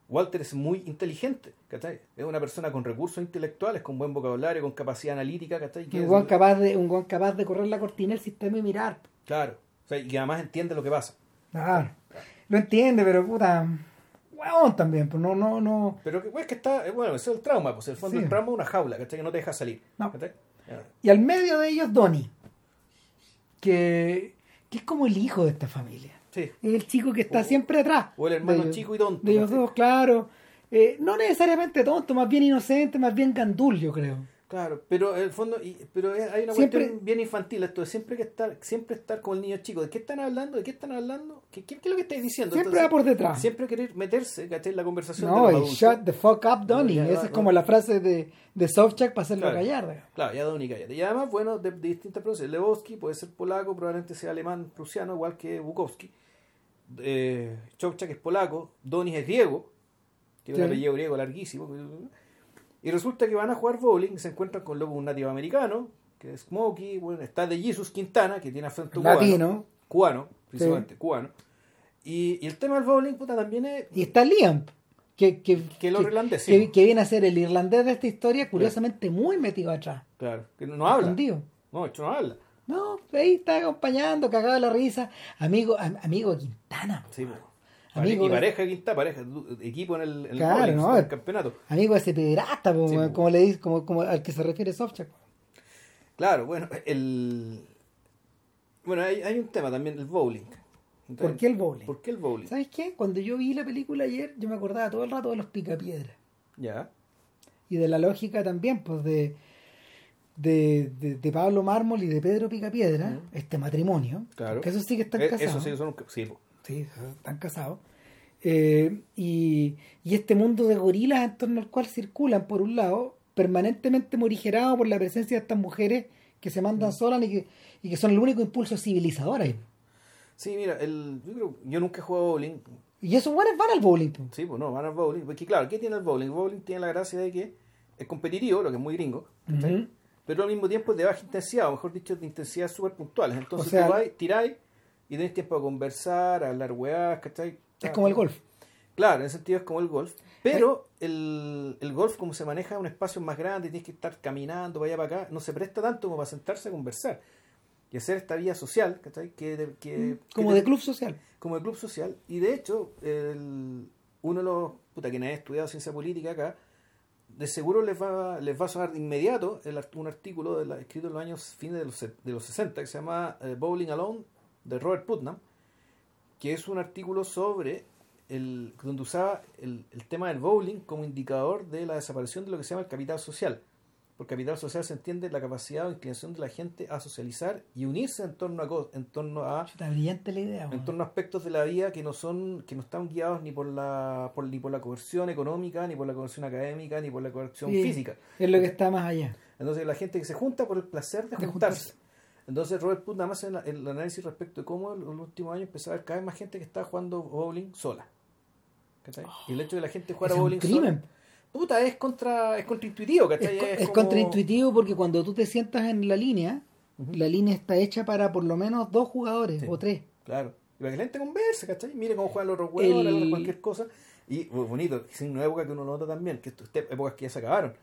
Walter es muy inteligente, ¿cachai? Es una persona con recursos intelectuales, con buen vocabulario, con capacidad analítica, ¿cachai? Que Un guan capaz de, un capaz de correr la cortina del sistema y mirar. Claro, o sea, y además entiende lo que pasa. Claro. Lo entiende, pero puta. Weón también, pues no, no, no. Pero que, pues, que está, eh, bueno, eso es el trauma, pues el fondo Sí. del trauma es una jaula, ¿cachai? Que no te deja salir. No. Y al medio de ellos, Donnie, que, que es como el hijo de esta familia. Sí. Es el chico que está O- siempre atrás. o el hermano ellos- chico y tonto, De ellos dos, claro. Eh, no necesariamente tonto, más bien inocente, más bien gandul, yo creo. Claro, pero en el fondo, y, pero hay una Siempre- cuestión bien infantil esto de siempre que estar, siempre estar con el niño chico. ¿De qué están hablando? ¿De qué están hablando? ¿Qué, qué, qué es lo que estáis diciendo? Siempre va por detrás. Siempre querer meterse, ¿cachai? En la conversación No, de y los shut the fuck up, Donnie. Esa es como la frase de, de para hacerlo Claro. callar. Claro, ya Donnie cállate. Y además, bueno, de, de distintas pronunciaciones. Lewowski puede ser polaco, probablemente sea alemán, prusiano, igual que Bukowski. Eh, es polaco, Donis es griego, tiene un Sí. apellido griego larguísimo. Y resulta que van a jugar bowling y se encuentran con luego un nativo americano, que es Smokey, bueno, está de Jesus Quintana, que tiene acento cubano. Latino. Cubano, principalmente, cubano. Y, y el tema del bowling, puta, también es Y está Liam, que, que, Que los irlandeses, que, sí. que viene a ser el irlandés de esta historia, curiosamente muy metido atrás. Claro, que no, no habla. escondido. No, hecho no habla. No, ahí está acompañando, cagado de la risa. Amigo, am- amigo Quintana. Sí, po. Amigo y de- pareja quinta, pareja, du- equipo en el, en el Claro, bowling, no, el campeonato. Amigo de ese pederasta, po, Sí, como le dice, como, como al que se refiere Sobchak. Claro, bueno, el bueno, hay, hay un tema también, el bowling. Entonces, ¿Por qué el bowling? ¿Por qué el bowling? ¿Sabes qué? Cuando yo vi la película ayer, yo me acordaba todo el rato de los picapiedras. Ya. Y de la lógica también, pues de, de, de, de Pablo Mármol y de Pedro Picapiedra, Ujú. este matrimonio. Claro. Que eso sí que están Eh, casados. Eso sí, son un- sí. Sí, están casados. Eh, y, y este mundo de gorilas en torno al cual circulan, por un lado, permanentemente morigerado por la presencia de estas mujeres que se mandan solas y que, y que son el único impulso civilizador ahí. Sí, mira, el, yo, creo, yo nunca he jugado bowling. Y esos buenos van al bowling. Sí, pues no, van al bowling. Porque claro, ¿qué tiene el bowling? El bowling tiene la gracia de que es competitivo, lo que es muy gringo. Ujú. pero al mismo tiempo es de baja intensidad, o mejor dicho, de intensidad súper puntuales. Entonces O sea, tú tiráis y tenés tiempo de conversar, a hablar weás, ¿cachai? Es como el golf. Claro, en ese sentido es como el golf. Pero el, el golf, como se maneja en un espacio más grande, tienes que estar caminando para allá para acá, no se presta tanto como para sentarse a conversar y hacer esta vía social, ¿cachai? Que, de- que, Mm, que Como te- de club social. como de club social. Y de hecho, el- uno de los, puta, que nadie ha estudiado ciencia política acá, de seguro les va, les va a sonar de inmediato el, un artículo de la- escrito en los años fines de los, de los 60 que se llama eh, Bowling Alone de Robert Putnam, que es un artículo sobre el, donde usaba el, el tema del bowling como indicador de la desaparición de lo que se llama el capital social. Por capital social se entiende la capacidad o inclinación de la gente a socializar y unirse en torno a en torno a Está brillante la idea. en torno a aspectos de la vida que no son que no están guiados ni por la por, ni por la coerción económica ni por la coerción académica ni por la coerción Sí. física Es lo que está más allá. entonces la gente que se junta por el placer de, De juntarse. juntarse. Entonces Robert Putnam nada más en la- el, análisis respecto de cómo en los últimos años empezó a haber cada vez más gente que está jugando bowling sola ¿cachai? y el hecho de que la gente Es jugara bowling sola puta es contra es contraintuitivo Es, ¿cachai? co- es como- contraintuitivo porque cuando tú te sientas en la línea, la línea está hecha para por lo menos dos jugadores Sí. o tres. Claro. Y para que la gente converse, ¿cachai? Mire cómo juegan los otros huevos, El- cualquier cosa. Y bonito, es una época que uno nota también, que esto, este- épocas que ya se acabaron,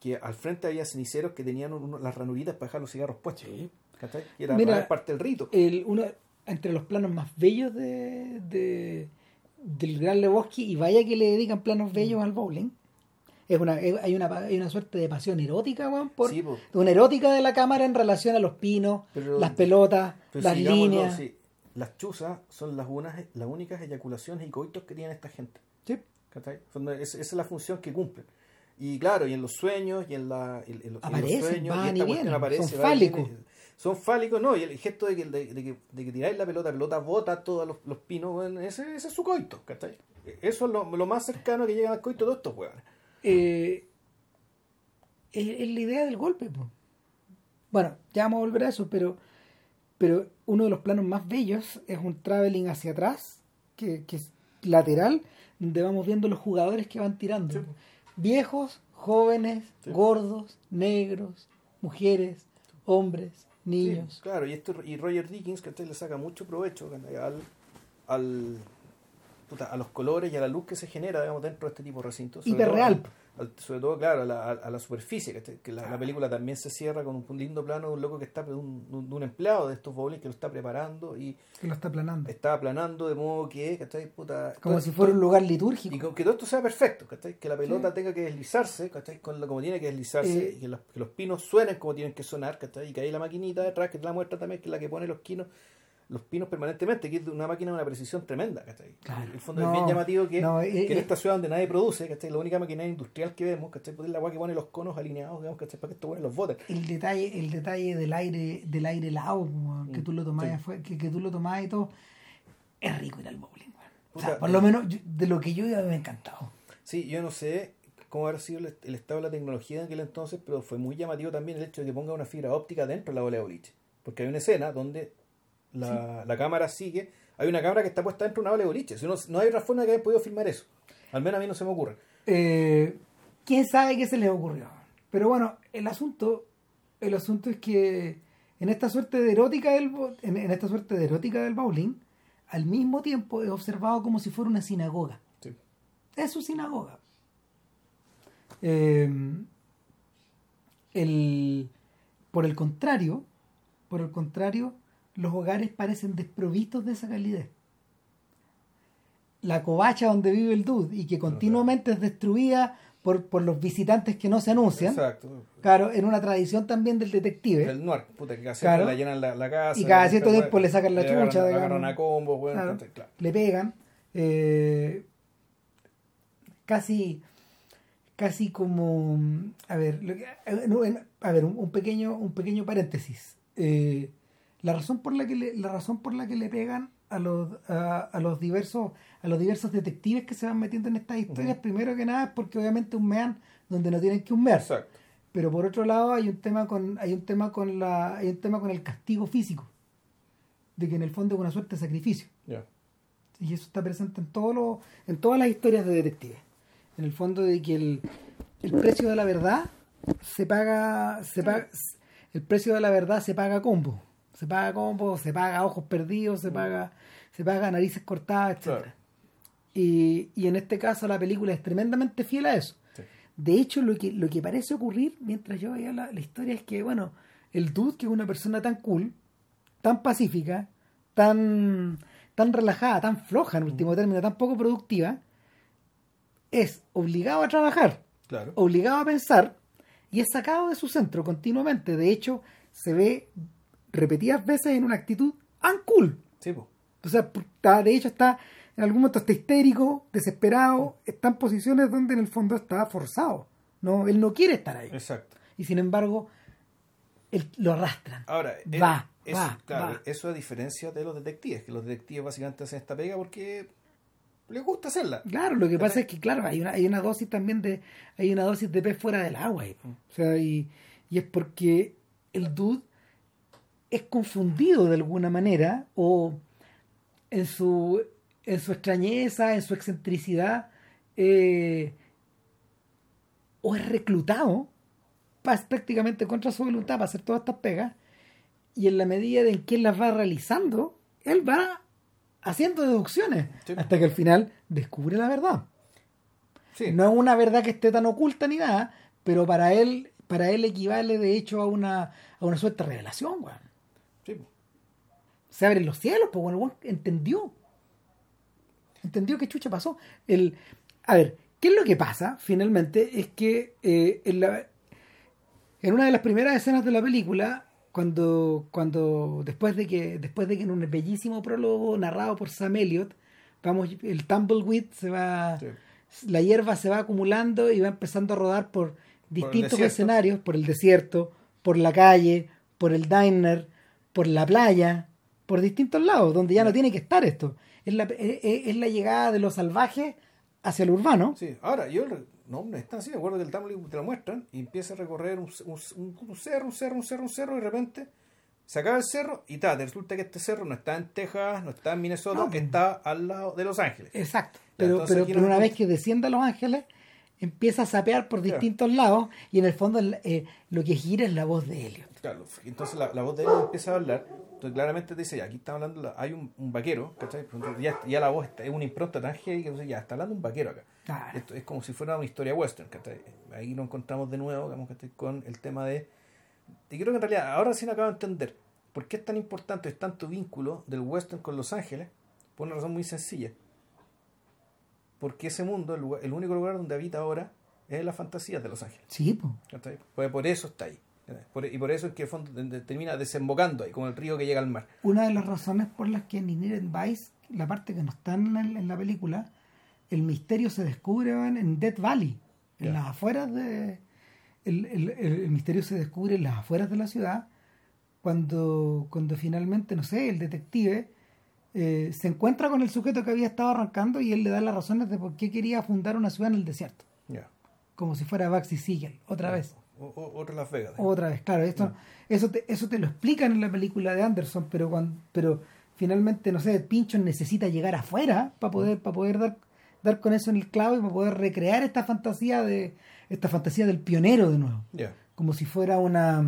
que al frente había ceniceros que tenían uno- las ranuritas para dejar los cigarros puestos. ¿Cachai? Y era Mira, parte del rito. El, uno, entre los planos más bellos de, de- del Gran Lebowski, y vaya que le dedican planos bellos al bowling, es una, hay, una, hay una suerte de pasión erótica, weón, por, Sí, una erótica de la cámara en relación a los pinos, Pero- las pelotas, las líneas. sí, las chuzas son las, unas, las únicas eyaculaciones y coitos que tiene esta gente. Sí. Esa es la función que cumplen. Y claro, y en los sueños, y en, la, en- en los, en Aparecen, los sueños, van y y esta cuestión vienen, aparece. son y fálicos. viene. Son fálicos, no, y el gesto de que, de, de que, de que tiráis la pelota, la pelota bota todos los, los pinos, bueno, ese, ese es su coito, ¿cachai? Eso es lo, lo más cercano que llegan al coito de todos estos huevones. Eh, es, es la idea del golpe. po. Bueno, ya vamos a volver a eso, pero, pero uno de los planos más bellos es un traveling hacia atrás, que, que es lateral, donde vamos viendo los jugadores que van tirando. Sí. Viejos, jóvenes, Sí. gordos, negros, mujeres, hombres, niños. Sí, claro, y, esto, y Roger Dickens, que le saca mucho provecho al, al, puta, a los colores y a la luz que se genera digamos, dentro de este tipo de recintos. Hiperreal. Sobre todo, claro, a la, a- la superficie, que la, la película también se cierra con un lindo plano de un loco que está, de un, de un empleado de estos bowling que lo está preparando y Que lo está planando. está aplanando de modo que, ¿cachai? Puta, Como todo- si fuera un lugar y litúrgico. con que todo esto sea perfecto, ¿cachai? Que la pelota Sí. tenga que deslizarse, ¿cachai? Con lo, como tiene que deslizarse, Eh. y que los, que los pinos suenen como tienen que sonar, ¿cachai? Y que hay la maquinita detrás que la muestra también, que es la que pone los pinos, los pinos permanentemente, que es de una máquina de una precisión tremenda, ¿cachai? Claro. En el fondo No, es bien llamativo que, no, que en esta ciudad donde nadie produce, ¿cachai? La única maquinaria industrial que vemos, ¿cachai? Pues es la agua que pone los conos alineados, digamos, ¿cachai? Para que esto bueno los boten. el detalle el detalle del aire del aire helado que Mm, tú lo tomás sí. que, que tú lo tomás y todo es rico ir al bowling o sea por lo eh. menos yo- de lo que yo iba me ha encantado Sí, yo no sé cómo habrá sido el, el estado de la tecnología en aquel entonces, pero fue muy llamativo también el hecho de que ponga una fibra óptica dentro de la bola de boliche. Porque hay una escena donde la, la cámara sigue, hay una cámara que está puesta dentro de una bola de boliche. Si no, no hay otra forma de que hayan podido filmar eso. Al menos a mí no se me ocurre. Eh, quién sabe qué se les ocurrió pero bueno el asunto el asunto es que en esta suerte de erótica del en, en esta suerte de erótica del bowling al mismo tiempo es observado como si fuera una sinagoga Sí. es su sinagoga. Eh, el, por el contrario, por el contrario, los hogares parecen desprovistos de esa calidez. La covacha donde vive el dude y que continuamente es destruida por, por los visitantes que no se anuncian, Exacto. claro, en una tradición también del detective. El noir, puta, que cada Claro. la llenan la, la casa. Y cada le- cierto tiempo le sacan la agarran- chucha, Le digamos. agarran a combo, bueno, Claro. entonces, claro. le pegan eh, casi casi como a ver a ver un, un pequeño un pequeño paréntesis Eh, la razón por la que le, la razón por la que le pegan a los a, a los diversos a los diversos detectives que se van metiendo en estas historias primero que nada es porque obviamente humean donde no tienen que humear. Exacto. pero por otro lado hay un tema con hay un tema con la hay un tema con el castigo físico de que en el fondo es una suerte de sacrificio. Y eso está presente en todos los, en todas las historias de detectives. En el fondo de que el, el precio de la verdad se paga se paga el precio de la verdad se paga combo se paga combo se paga ojos perdidos se paga se paga narices cortadas Claro. y, y en este caso la película es tremendamente fiel a eso Sí. de hecho, lo que, lo que parece ocurrir mientras yo veía la, la historia es que, bueno, el dude, que es una persona tan cool, tan pacífica, tan, tan relajada, tan floja en último término, tan poco productiva, es obligado a trabajar, Claro. obligado a pensar y es sacado de su centro continuamente. De hecho, se ve repetidas veces en una actitud uncool. Sí, po. O sea, está- de hecho está, en algún momento está histérico, desesperado, está en posiciones donde en el fondo está forzado. No, él no quiere estar ahí. Exacto. y sin embargo él- lo arrastran. Ahora, Va, eso, va, claro, va. eso a diferencia de los detectives, que los detectives básicamente hacen esta pega porque les gusta hacerla. Claro, lo que pasa es que, claro, hay una, hay una dosis también de, hay una dosis de pez fuera del agua. ahí. O sea, y, y es porque el dude es confundido de alguna manera, o en su, en su extrañeza, en su excentricidad, eh, o es reclutado prácticamente contra su voluntad para hacer todas estas pegas, y en la medida en que él las va realizando, él va haciendo deducciones Sí. hasta que al final descubre la verdad. Sí, No es una verdad que esté tan oculta ni nada, pero para él, para él equivale de hecho a una, a una suerte de revelación, weón. Se abren los cielos, pues bueno, entendió. Entendió qué chucha pasó. El, a ver, ¿qué es lo que pasa finalmente? Es que eh, en, la- en una de las primeras escenas de la película, cuando, cuando después de que, después de que en un bellísimo prólogo narrado por Sam Elliott, vamos, el tumbleweed se va, Sí. la hierba se va acumulando y va empezando a rodar por distintos escenarios, por el desierto, por la calle, por el diner, por la playa, por distintos lados, donde ya no tiene que estar esto. Es la, es, es- es la llegada de lo salvaje hacia lo urbano. Sí, ahora yo no, no es tan así, me acuerdo que el Tumblr te lo muestran y empieza a recorrer un, un- cerro, un cerro, un cerro, un cerro y de repente se acaba el cerro y tal, resulta que este cerro no está en Texas, no está en Minnesota, No, está al lado de Los Ángeles. Exacto. Pero, entonces pero, pero una vez que desciende a Los Ángeles, empieza a sapear por Claro. distintos lados y en el fondo eh, lo que gira es la voz de Elliot. Claro, entonces la, la voz de él empieza a hablar, entonces claramente te dice, ya, aquí está hablando, la- hay un, un vaquero, ¿cachai? Ya, ya la voz está- es una impronta tan heavy que entonces ya está hablando un vaquero acá. Claro. Esto es como si fuera una historia western, ¿cachai? Ahí nos encontramos de nuevo, digamos, ¿cachai? Con el tema de... Y creo que en realidad ahora sí me acabo de entender por qué es tan importante, es tanto vínculo del western con Los Ángeles, por una razón muy sencilla. Porque ese mundo, el, lugar- el único lugar donde habita ahora, es la fantasía de Los Ángeles. Sí, pues. ¿cachai? Pues por eso está ahí. Por- y por eso es que el fondo termina desembocando ahí, como el río que llega al mar. Una de las razones por las que en Inherent Vice, la parte que no está en, el- en la película, el misterio se descubre en, Death Valley, en las afueras de. El, el- el- el misterio se descubre en las afueras de la ciudad cuando, cuando finalmente, no sé, el detective eh, se encuentra con el sujeto que había estado arrancando y él le da las razones de por qué quería fundar una ciudad en el desierto, como si fuera Baxi Siegel, otra vez. O- o- otra Las Vegas. digamos. Otra vez, claro, esto, eso, te, eso te lo explican en la película de Anderson, pero cuando, pero finalmente, no sé, Pinchon necesita llegar afuera para poder, para poder dar, dar con eso en el clavo y para poder recrear esta fantasía de, esta fantasía del pionero de nuevo. Como si fuera una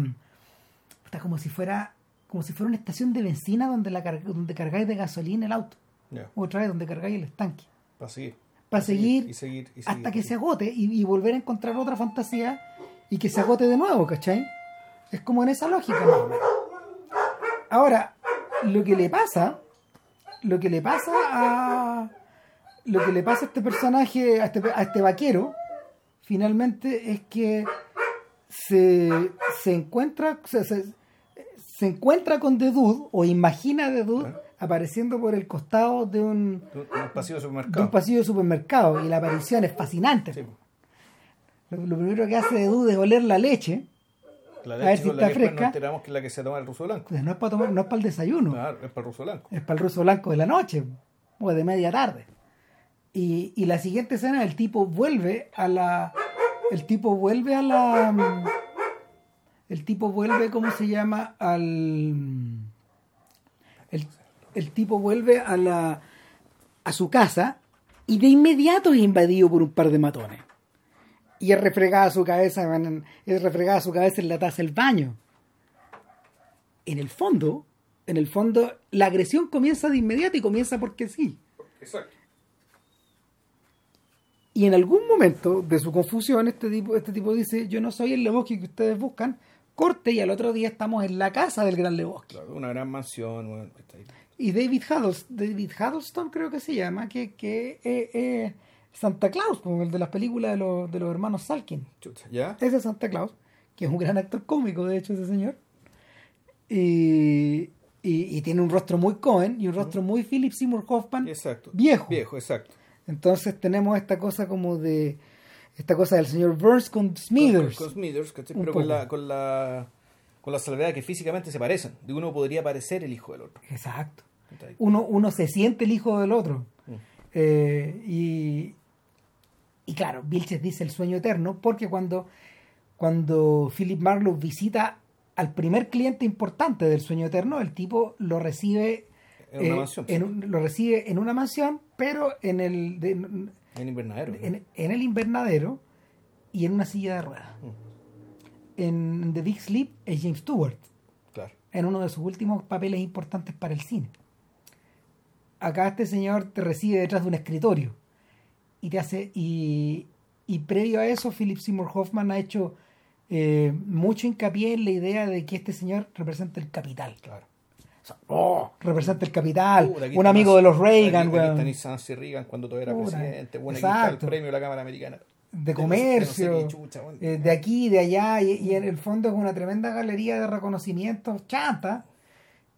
puta, como si fuera, como si fuera una estación de benzina donde la car- donde cargáis de gasolina el auto. Ya. Otra vez donde cargáis el estanque. Para seguir. Para seguir Y seguir. Y hasta que se agote y, y volver a encontrar otra fantasía y que se agote de nuevo, ¿cachai? Es como en esa lógica, más o menos. Ahora, lo que le pasa, lo que le pasa a lo que le pasa a este personaje, a este, a este vaquero, finalmente es que se, se encuentra se, se- se encuentra con The Dude o imagina a The Dude Claro. apareciendo por el costado de un, pasillo de de supermercado. un pasillo de supermercado y la aparición es fascinante. Sí. Lo, lo primero que hace de duda es oler la leche, La A leche ver si la está que después fresca. nos enteramos que es la que se toma el ruso blanco. pues no es para tomar, no es para el desayuno, Claro, es para el ruso blanco. es para el ruso blanco de la noche o de media tarde. Y, y la siguiente escena el tipo vuelve a la el tipo vuelve a la el tipo vuelve cómo se llama al el, el tipo vuelve a la a su casa y de inmediato es invadido por un par de matones. Y es refregada su cabeza en- es refregada su cabeza en la taza del baño. En el fondo en el fondo la agresión comienza de inmediato y comienza porque sí. Exacto. Y en algún momento de su confusión, este tipo, este tipo dice, yo no soy el Lebowski que ustedes buscan, corte y al otro día estamos en la casa del gran Lebowski. Claro, una gran mansión. bueno, está ahí. Y David, Huddles- David Huddleston creo que se llama, que, que eh, eh, Santa Claus, como el de las películas de los, de los hermanos Salkin. ¿Ya? Ese es Santa Claus, que es un gran actor cómico, de hecho, ese señor. Y, y- y tiene un rostro muy Cohen y un rostro muy Philip Seymour Hoffman Exacto. viejo. Viejo, exacto. Entonces tenemos esta cosa como de esta cosa del señor Burns con Smithers. Con, con Smithers, ¿cachai? Un Pero con la, con la con la salvedad que físicamente se parecen. De uno podría parecer el hijo del otro. Exacto. Uno, uno se siente el hijo del otro. Mm. Eh, y, y claro, Vilches dice el sueño eterno porque cuando, cuando Philip Marlowe visita al primer cliente importante del sueño eterno, el tipo lo recibe En una eh, mansión. en un- lo recibe en una mansión, pero en el, de- En invernadero. ¿no? en, en el invernadero y en una silla de ruedas. Mm. En The Big Sleep es James Stewart, Claro. en uno de sus últimos papeles importantes para el cine. Acá este señor te recibe detrás de un escritorio y te hace y, y previo a eso Philip Seymour Hoffman ha hecho eh, mucho hincapié en la idea de que este señor representa el capital. Claro. ¡Oh! representa el capital, un amigo de los Reagan, aquí- aquí weón. está Nancy Reagan cuando todavía era presidente. Bueno, aquí está el exacto. premio de la Cámara Americana. de no sé comercio, chucha, bueno. eh, de aquí, de allá, y, y en el fondo es una tremenda galería de reconocimientos chata,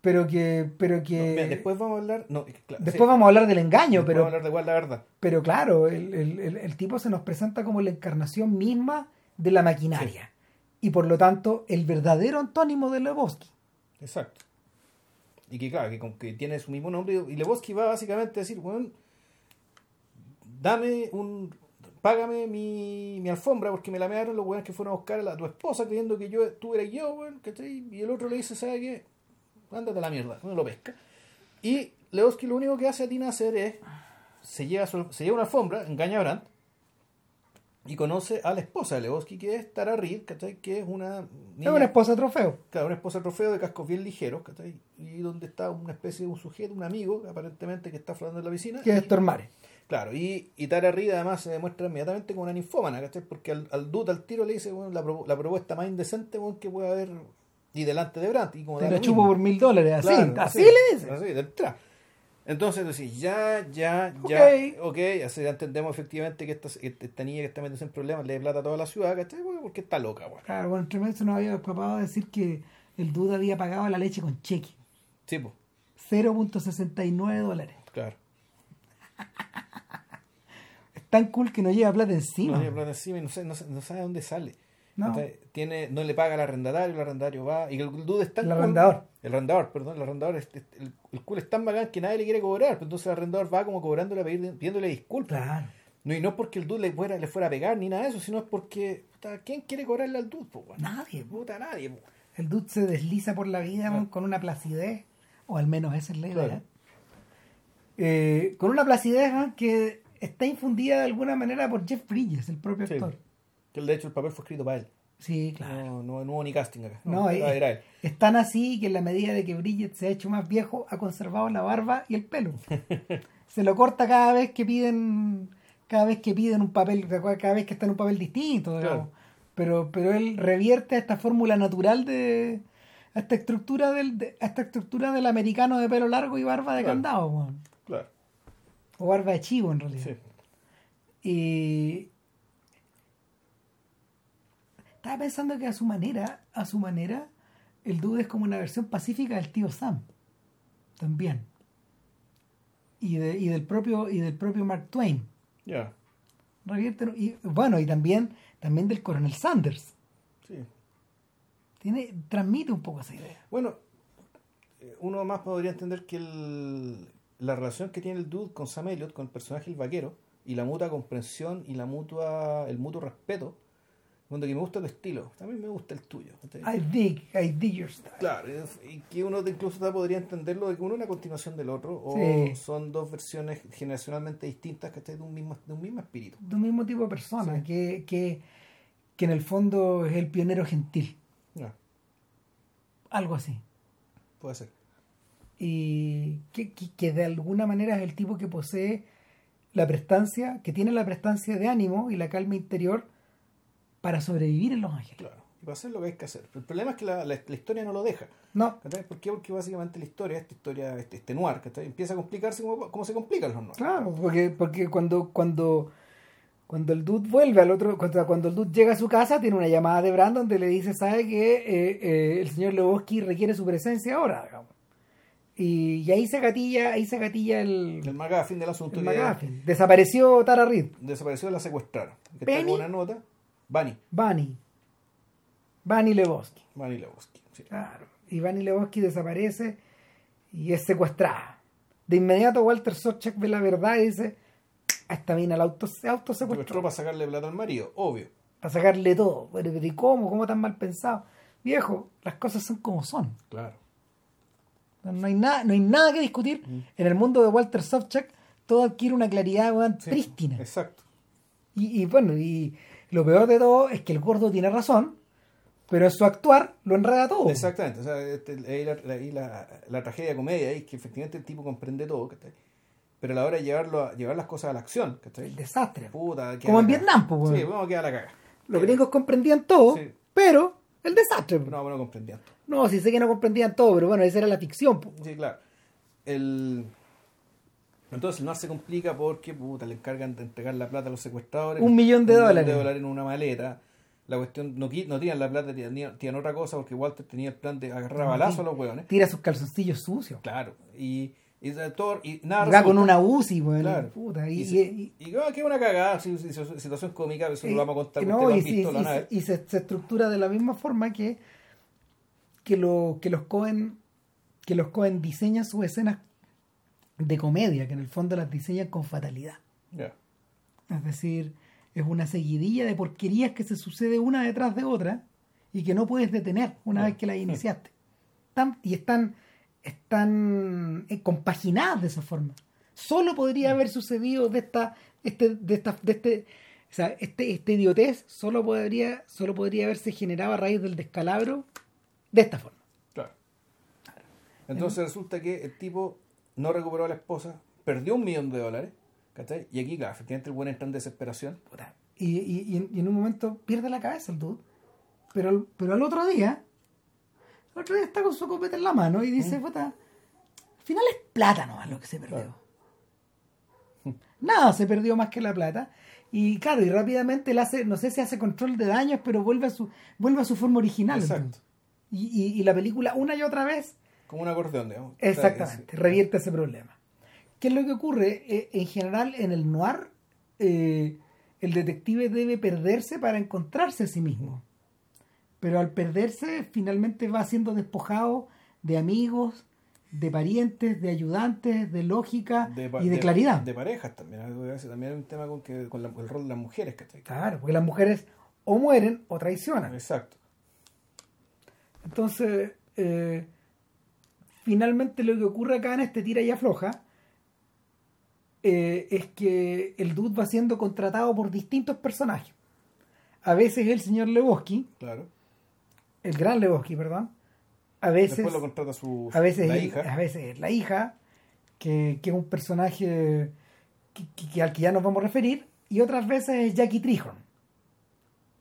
pero que, pero que No, mira, después vamos a hablar. No, claro, después sí, vamos a hablar del engaño, pero, vamos a hablar de igual la verdad. pero claro, el, el- el- el tipo se nos presenta como la encarnación misma de la maquinaria, y por lo tanto el verdadero antónimo de Lebowski. Exacto. Y que claro, que, que tiene su mismo nombre. Y Lebowski va básicamente a decir, bueno, dame un... Págame mi, mi alfombra porque me la mearon los weones que fueron a buscar a, tu esposa creyendo que yo tú eras yo, weón, ¿cachai? Y el otro le dice, ¿sabe qué? Ándate a la mierda, no lo pesca. Y Lebowski lo único que hace a Tina hacer es, se lleva, su- se lleva una alfombra, engaña a Brandt, y conoce a la esposa de Lebowski, que es Tara Reid, ¿cachai? Que es una... Es niña- una esposa trofeo. Claro, una esposa trofeo de cascos bien ligeros, ¿cachai? Y donde está una especie de un sujeto, un amigo, aparentemente, que está flotando en la piscina. que es Y- Héctor Mare. Claro, y, y Tara Reid además se demuestra inmediatamente como una ninfómana, ¿cachai? Porque al, al dude al tiro le dice, bueno, la, pro- la propuesta más indecente bueno, que puede haber, y delante de Brandt, y como Te lo chupo mismo. por mil dólares, así, Claro, así le dice. Así, de entrada. Entonces decís, ya, ya, ya, Ok. ok, así ya entendemos efectivamente que esta, esta niña que está metiendo en problemas le dé plata a toda la ciudad, ¿cachai? Bueno, Porque está loca, weón. Claro, bueno, entre se nos había escapado de decir que el dude había pagado la leche con cheque. Sí, pues, 0.69 dólares. claro. [laughs] Es tan cool que no lleva plata encima. No tiene plata encima y no, sé, no, no sabe dónde sale. No. Entonces, tiene, no le paga al arrendatario, el arrendatario va. Y el dude es tan El cool- arrendador. El arrendador, perdón, el arrendador. es- es- el, el cool es tan bacán que nadie le quiere cobrar. pues Entonces el arrendador va como cobrándole, pedir- pidiéndole disculpas. Claro. No, y no porque el dude le fuera, le fuera a pegar ni nada de eso, sino es porque. puta, ¿Quién quiere cobrarle al dude? po, weón? Nadie. Puta, nadie. po. El dude se desliza por la vida con una placidez, o al menos esa es la idea. Claro. Eh, con una placidez que está infundida de alguna manera por Jeff Bridges, el propio Sí. actor. Que de hecho el papel fue escrito para él. Sí, claro. No, no, no hubo ni casting acá. No, era, es, era él. es tan así que en la medida de que Bridget se ha hecho más viejo, ha conservado la barba y el pelo. [laughs] se lo corta cada vez que piden, cada vez que piden un papel, cada vez que está en un papel distinto. Claro. Pero, pero él revierte a esta fórmula natural de a esta estructura del, de- a esta estructura del americano de pelo largo y barba de Claro. candado. Claro. o barba de chivo en realidad. Sí. Y estaba pensando que a su manera, a su manera, el dude es como una versión pacífica del tío Sam. También. Y, de- y del propio y del propio Mark Twain. Ya. Revierte- y, bueno, y también, también del coronel Sanders. Sí. Tiene, transmite un poco esa idea. Bueno, eh, uno más podría entender que el- la relación que tiene el dude con Sam Elliott, con el personaje el vaquero, y la mutua comprensión y la mutua, el mutuo respeto, cuando que me gusta tu estilo, también me gusta el tuyo. I dig, I dig your style. Claro, y que uno incluso podría entenderlo de que uno es una continuación del otro, o Sí. son dos versiones generacionalmente distintas ¿cachai? de un mismo, de un mismo espíritu. De un mismo tipo de persona, Sí. que, que, que en el fondo es el pionero gentil. Algo así. puede ser. y que, que- que de alguna manera es el tipo que posee la prestancia, que tiene la prestancia de ánimo y la calma interior para sobrevivir en Los Ángeles. Claro, y para hacer lo que hay que hacer. Pero el problema es que la, la- la historia no lo deja. No, ¿cachai? ¿Por qué? Porque básicamente la historia, esta historia, este, este noir, ¿cachai? empieza a complicarse como, como se complican los noirs. claro, porque, porque cuando, cuando, cuando el dude vuelve al otro, cuando, cuando el dude llega a su casa, tiene una llamada de Brandon donde le dice, sabe que eh, eh, el señor Lebowski requiere su presencia ahora, digamos. Y, y ahí se gatilla, ahí se gatilla el, El McGuffin del asunto el McGuffin. Desapareció Tara Reid. desapareció, la secuestraron. Está Penny. con una nota. Bunny. Bunny. Bunny Lebowski. Bunny Lebowski. sí. Claro. Y Bunny Lebowski desaparece y es secuestrada. De inmediato Walter Sobchak ve la verdad y dice, a esta mina la auto, se auto Secuestró secuestró para sacarle plata al marido, obvio. para sacarle todo. Pero, ¿y cómo? ¿Cómo tan mal pensado? Viejo, las cosas son como son. Claro. No hay nada, no hay nada que discutir. En el mundo de Walter Sobchak todo adquiere una claridad Sí, prístina. Exacto. Y, y bueno, y lo peor de todo es que el gordo tiene razón, pero en su actuar lo enreda todo. Exactamente. O sea, este, ahí la, la- ahí la, la tragedia comedia es que efectivamente el tipo comprende todo, ¿cachai? Pero a la hora de llevarlo a, llevar las cosas a la acción, ¿cachai? El desastre. Puta, Como en. Vietnam, pues, weón. Sí, vamos a quedar la caga. Los gringos comprendían todo, Sí. pero el desastre. po. No, bueno, comprendían. No, sí sé que no comprendían todo, pero bueno, esa era la ficción. po. Sí, claro. El... Entonces el mar se complica porque puta, le encargan de entregar la plata a los secuestradores. Un millón de Un dólares. de dólares en una maleta. La cuestión, no, no tiran la plata, tiran, tiran otra cosa porque Walter tenía el plan de agarrar balazo a los hueones. Tira sus calzoncillos sucios. Claro. Y, y, todo- y nada Va con resulta. una UCI, weón. Claro. Puta, y, Y, y- se- y- y, ah, qué buena cagada, sí, sí, situación cómica, eso lo vamos a contar, no, han y, visto, se estructura de la misma forma que, que, lo, que los Cohen que los Cohen diseñan sus escenas de comedia, que en el fondo las diseñan con fatalidad. Ya. Es decir, es una seguidilla de porquerías que se sucede una detrás de otra y que no puedes detener una vez que las iniciaste. Y están, están eh, compaginadas de esa forma. Solo podría haber sucedido de esta, este, de esta, de este, o sea, este, este idiotez solo podría, solo podría haberse generado a raíz del descalabro de esta forma. Claro. Entonces resulta que el tipo no recuperó a la esposa, perdió un millón de dólares, ¿cachai? Y aquí, claro, efectivamente el buen entra en desesperación. Y, y- y en, un momento pierde la cabeza el dude. Pero, al- pero al otro día, el otro día está con su copeta en la mano y dice, puta, al final es plata nomás lo que se perdió. Claro. [laughs] Nada, se perdió más que la plata. Y claro, y rápidamente él hace, no sé si hace control de daños, pero vuelve a su, vuelve a su forma original. Exacto. y- y la película una y otra vez Como un acordeón, digamos. Exactamente, revierte ese problema. ¿Qué es lo que ocurre? Eh, en general, en el noir, eh, el detective debe perderse para encontrarse a sí mismo. Pero al perderse, finalmente va siendo despojado de amigos, de parientes, de ayudantes, de lógica y de, claridad. De parejas también. También hay un tema con, que, con la- el rol de las mujeres, ¿cachai? Claro, porque las mujeres o mueren o traicionan. Exacto. Entonces, eh, finalmente lo que ocurre acá en este tira y afloja eh, es que el dude va siendo contratado por distintos personajes. A veces el señor Lebowski, Claro. el gran Lebowski, perdón. A veces, Después lo contrata su, a veces, la hija. a veces la hija, que, que es un personaje que al que ya nos vamos a referir, y otras veces es Jackie Trihorn.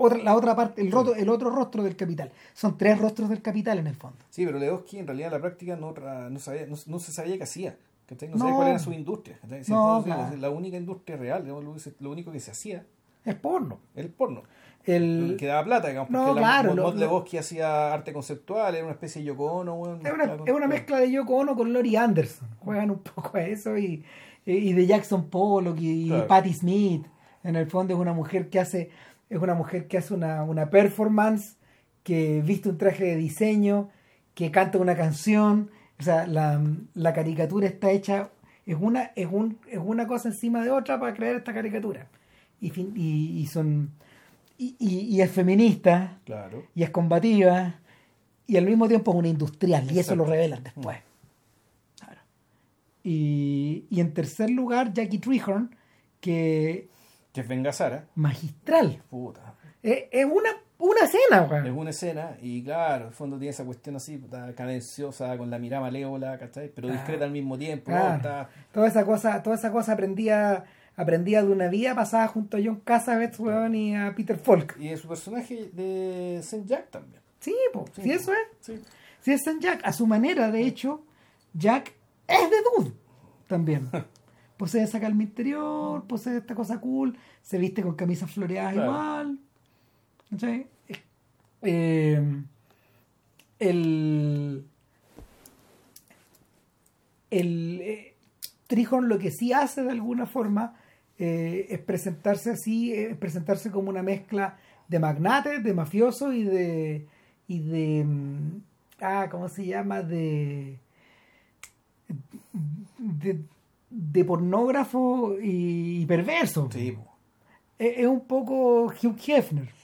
Otra, la otra parte, el, roto, el otro rostro del capital. Son tres rostros del capital en el fondo. Sí, pero Leoski en realidad en la práctica no, no, sabía, no, no se sabía qué hacía. ¿cachai? No, No. sabía cuál era su industria. Si No, claro. La única industria real, digamos, lo, único que se hacía Es porno. el porno. El, que daba plata, digamos, No, porque la- claro, Lebowski hacía arte conceptual, era una especie de Yoko Ono, es, una, es una mezcla de Yoko Ono con Lori Anderson. Juegan un poco a eso y, y de Jackson Pollock y, Claro. Patti Smith. En el fondo es una mujer que hace es una mujer que hace una, una performance, que viste un traje de diseño, que canta una canción. O sea, la, la caricatura está hecha, es una, es, un, es una cosa encima de otra para crear esta caricatura. Y, fin- y, y son y, y- y es feminista, Claro. y es combativa y al mismo tiempo es una industrial y eso lo revelan después. Claro. Y, y en tercer lugar, Jackie Trehorn, que Que es Venga Sara. magistral. Puta. Es, es una, una escena, Es una escena y claro, en el fondo tiene esa cuestión así, puta, cadenciosa, con la mirada malévola, ¿cachai? Pero discreta al mismo tiempo. Toda esa cosa, toda esa cosa aprendía, aprendía de una vida pasada junto a John Cassavetes, weón, y a Peter Falk. Y su personaje de Saint Jack también. Sí, po, Sí, sí, eso es. Sí. Si es San Jack, a su manera, de hecho, Jack es de Dude también. [laughs] Posee esa calma interior, posee esta cosa cool, se viste con camisas floreadas Claro. igual. ¿cachai? Eh, el, el eh, Trijón lo que sí hace de alguna forma eh, es presentarse así, es presentarse como una mezcla de magnates, de mafiosos y de y de mm, ah, ¿cómo se llama? de de, de pornógrafo y perverso. Sí, es un poco Hugh Hefner.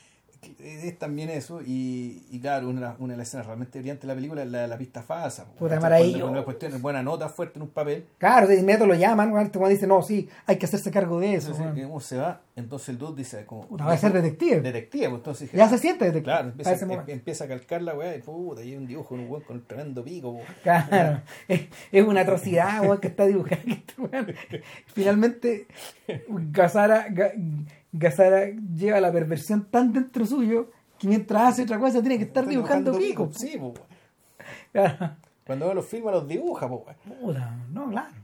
Es también eso y, y claro una, una de las escenas realmente brillantes de la película es la de la pista falsa. Puta, una cuestión buena nota fuerte en un papel Claro, de inmediato lo llaman, weón, este weón dice, no, sí, hay que hacerse cargo de eso. entonces. ¿cómo se va? entonces el dude dice como Puta, va a ser detective. detective pues, entonces Ya se siente detective. claro a empieza, ese em- empieza a calcar la weá y puta hay un dibujo un weón con un tremendo pico. Claro, [laughs] es, es una atrocidad, weón, que está dibujada. [laughs] que este Finalmente, Gazara, Ga- Gazara lleva la perversión tan dentro suyo que mientras hace otra cosa tiene que estar Está dibujando pico. sí weón. Claro. [laughs] cuando ve los filmes los dibuja. Puta, no, claro.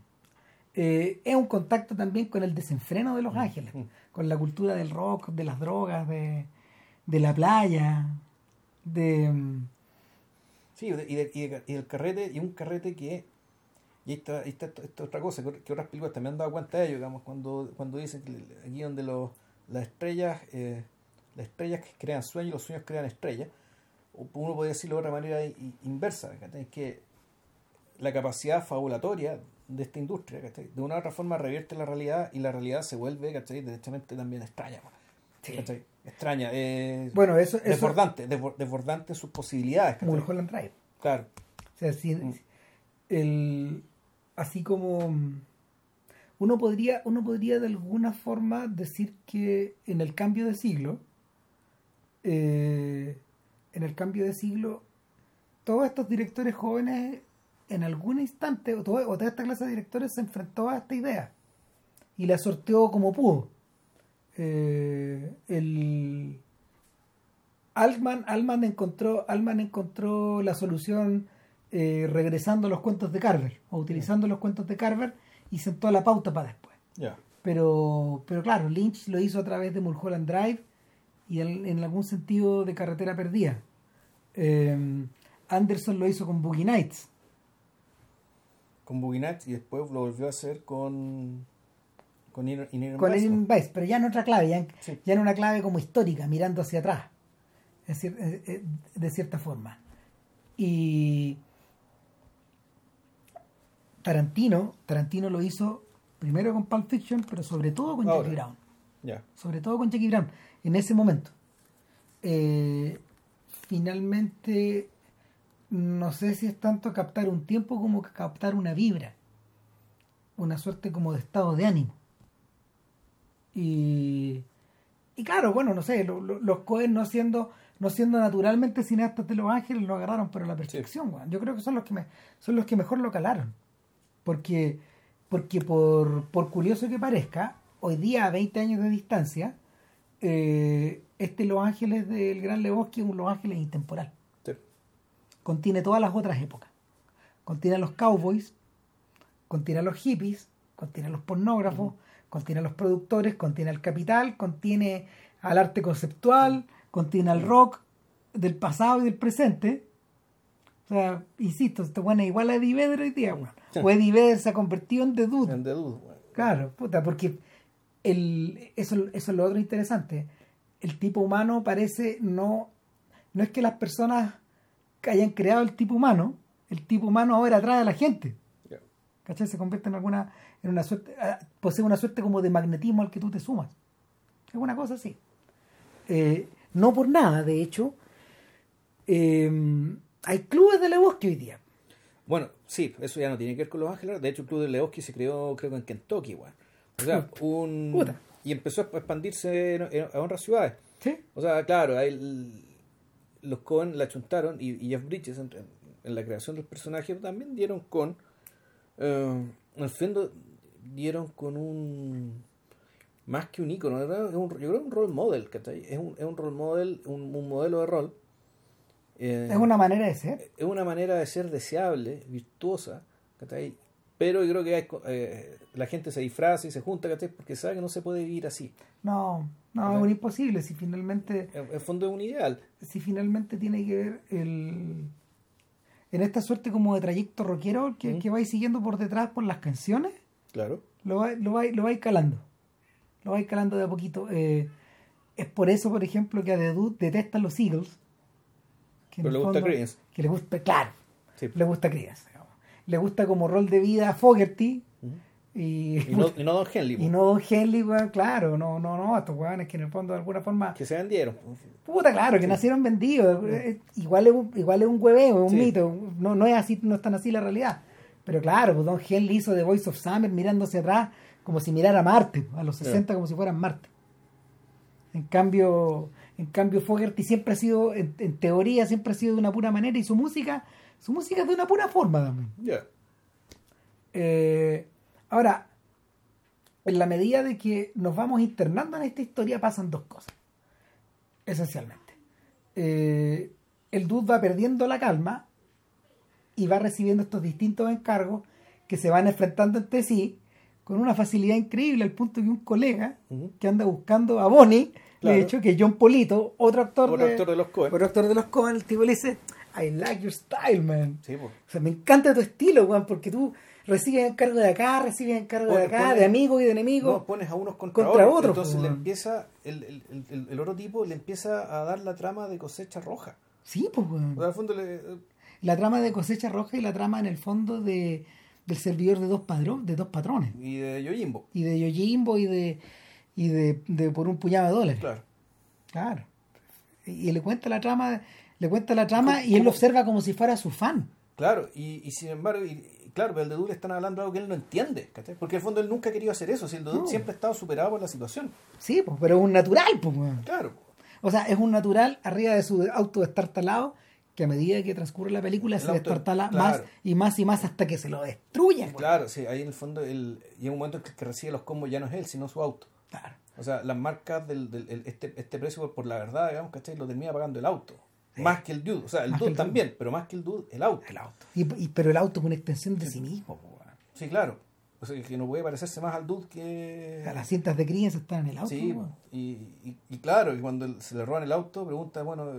Eh, es un contacto también con el desenfreno de Los Ángeles, con la cultura del rock, de las drogas, de, de la playa, de... mm, Sí, y, de- y, de- y el carrete, y un carrete que. Y esto- esto otra cosa, que, otras películas también han dado cuenta de ello, digamos, cuando, cuando dicen que aquí donde los, las estrellas, eh, las estrellas que crean sueños y los sueños crean estrellas, uno podría decirlo de otra manera inversa, ¿cachai? que la capacidad fabulatoria de esta industria, de una u otra forma revierte la realidad y la realidad se vuelve, ¿cachai? derechamente también extraña. Extraña, eh, Bueno, eso, eso desbordante, desbor- desbordante en sus posibilidades. ¿cachai? Mulholland Drive. Claro. O sea, si- Mm. el, así como uno podría, uno podría de alguna forma decir que en el cambio de siglo, eh, en el cambio de siglo, todos estos directores jóvenes en algún instante, o, o toda esta clase de directores se enfrentó a esta idea y la sorteó como pudo. Eh, el Altman, Altman encontró, Altman encontró la solución eh, regresando a los cuentos de Carver o utilizando los cuentos de Carver y sentó la pauta para después. Pero, pero claro, Lynch lo hizo a través de Mulholland Drive y en, en algún sentido de Carretera Perdida. Eh, Anderson lo hizo con Boogie Nights. Con Boogie Nights y después lo volvió a hacer con. Con Inner, Inner con Vice, Alien Vice, pero ya en otra clave, ya en, Sí. ya en una clave como histórica, mirando hacia atrás, es cier- eh, eh, de cierta forma. Y Tarantino, Tarantino lo hizo primero con Pulp Fiction, pero sobre todo con Ahora. Jackie Brown. Sobre todo con Jackie Brown, en ese momento. Eh, finalmente, no sé si es tanto captar un tiempo como captar una vibra, una suerte como de estado de ánimo. Y, y claro, bueno, no sé, lo- lo- los Cohen no siendo, no siendo naturalmente cineastas de Los Ángeles lo agarraron pero a la perfección. Yo creo que son los que me, son los que mejor lo calaron. Porque, porque por, por curioso que parezca, hoy día a 20 años de distancia, eh, este Los Ángeles del Gran Lebowski es un Los Ángeles intemporal. Sí. Contiene todas las otras épocas. Contiene a los cowboys, contiene a los hippies, contiene a los pornógrafos, contiene a los productores, contiene al capital, contiene al arte conceptual, contiene al rock del pasado y del presente. O sea, insisto, esto bueno es igual a Eddie Vedder hoy día, weón. O Eddie Vedder se ha convertido en The Dude. En The Dude, weón. Claro, puta, porque el, eso, eso es lo otro interesante. El tipo humano parece no. No es que las personas que hayan creado el tipo humano, el tipo humano ahora atrae a la gente. Ya. ¿Cachai? Se convierte en alguna. en una suerte. ah, posee una suerte como de magnetismo al que tú te sumas. Es una cosa así. Eh, no por nada, de hecho. eh, hay clubes de Lebowski hoy día. Bueno, sí, eso ya no tiene que ver con Los Ángeles. De hecho, el Club de Lebowski se creó, creo que en Kentucky, weón. O sea, un. Puta. Y empezó a expandirse en- en- a otras ciudades. ¿Sí? O sea, claro, ahí el- los Cohen la chuntaron y, y Jeff Bridges en, en la creación del personaje también dieron con. eh, en el fondo, dieron con un. Más que un ícono, era un- yo creo que un role model, ¿cachai? Es un, es un role model, un, un modelo de rol. Eh, Es una manera de ser. es una manera de ser deseable, virtuosa, ¿cachai? Pero yo creo que hay eh, la gente se disfraza y se junta, ¿cachai? Porque sabe que no se puede vivir así. No, no, es un imposible. Si finalmente, En, en fondo es un ideal. si finalmente tiene que ver el, en esta suerte como de trayecto rockero que, que vais siguiendo por detrás por las canciones, Claro. lo vais lo vais- lo vais calando. Lo vais calando de a poquito. Eh, es por eso, por ejemplo, que a The Dude detestan los Eagles. Que Pero le gusta Creedence. Que le gusta, claro, Sí. le gusta Creedence. digamos. Le gusta como rol de vida a Fogerty. Y, Y no, y no Don Henley, [laughs] y no Don Henley, claro, no, no, no, estos weones que en el fondo de alguna forma que se vendieron. Puta, claro, que nacieron vendidos. Eh, Igual es un, igual es un hueveo, es un Sí. mito. No, no es así, no es tan así la realidad. Pero claro, pues Don Henley hizo The Voice of Summer mirándose atrás como si mirara a Marte, a los 60 como si fueran Marte. En cambio, en cambio Fogerty siempre ha sido, en, en teoría, siempre ha sido de una pura manera y su música, su música es de una pura forma también. Ya. Eh, ahora, en la medida de que nos vamos internando en esta historia, pasan dos cosas. Esencialmente. Eh, el dude va perdiendo la calma y va recibiendo estos distintos encargos que se van enfrentando entre sí con una facilidad increíble al punto que un colega que anda buscando a Bonnie, Claro. de hecho, que John Polito, otro actor, Otro de, actor de los Coen. otro actor de los Coen, el tipo le dice, I like your style, man. Sí, pues. O sea, me encanta tu estilo, weón, porque tú recibes encargo de acá, recibes encargo de acá, de amigos y de enemigos. No, pones a unos contra, Contra otros. otros, Entonces pues, le empieza, el, el, el- el, otro tipo le empieza a dar la trama de cosecha roja. Sí, pues, weón. O sea, al fondo le, La trama de cosecha roja y la trama en el fondo de del servidor de dos padrones, de dos patrones. y de Yojimbo. Y de Yojimbo y de y de, de por un puñado de dólares. Claro. Claro. Y, y le cuenta la trama, le cuenta la trama ¿Cómo- y él lo observa como si fuera su fan. Claro, y, y sin embargo, y, claro, pero el de Dul están hablando de algo que él no entiende, ¿cachai? Porque en el fondo él nunca ha querido hacer eso, si el de No. siempre ha estado superado por la situación. Sí, pues, pero es un natural, pues. Claro. O sea, es un natural arriba de su auto destartalado que a medida que transcurre la película El se auto- destartala claro. más y más y más hasta que se lo destruyen. weón. Claro, sí, ahí en el fondo, el, y en un momento en que el que recibe los combos ya no es él, sino su auto. Claro. O sea, las marcas del, del el- este, este precio por, por la verdad, digamos, ¿cachai? Lo termina pagando el auto. Más que el dude. O sea, el Más dude el dude. también, pero más que el dude, el auto. El auto. Y, y- pero el auto es una extensión de sí mismo. Sí, claro. O sea, que no puede parecerse más al dude que... O sea, las cintas de crianza están en el auto. Sí, weón. y, y, y claro, y cuando se le roban el auto, pregunta, bueno,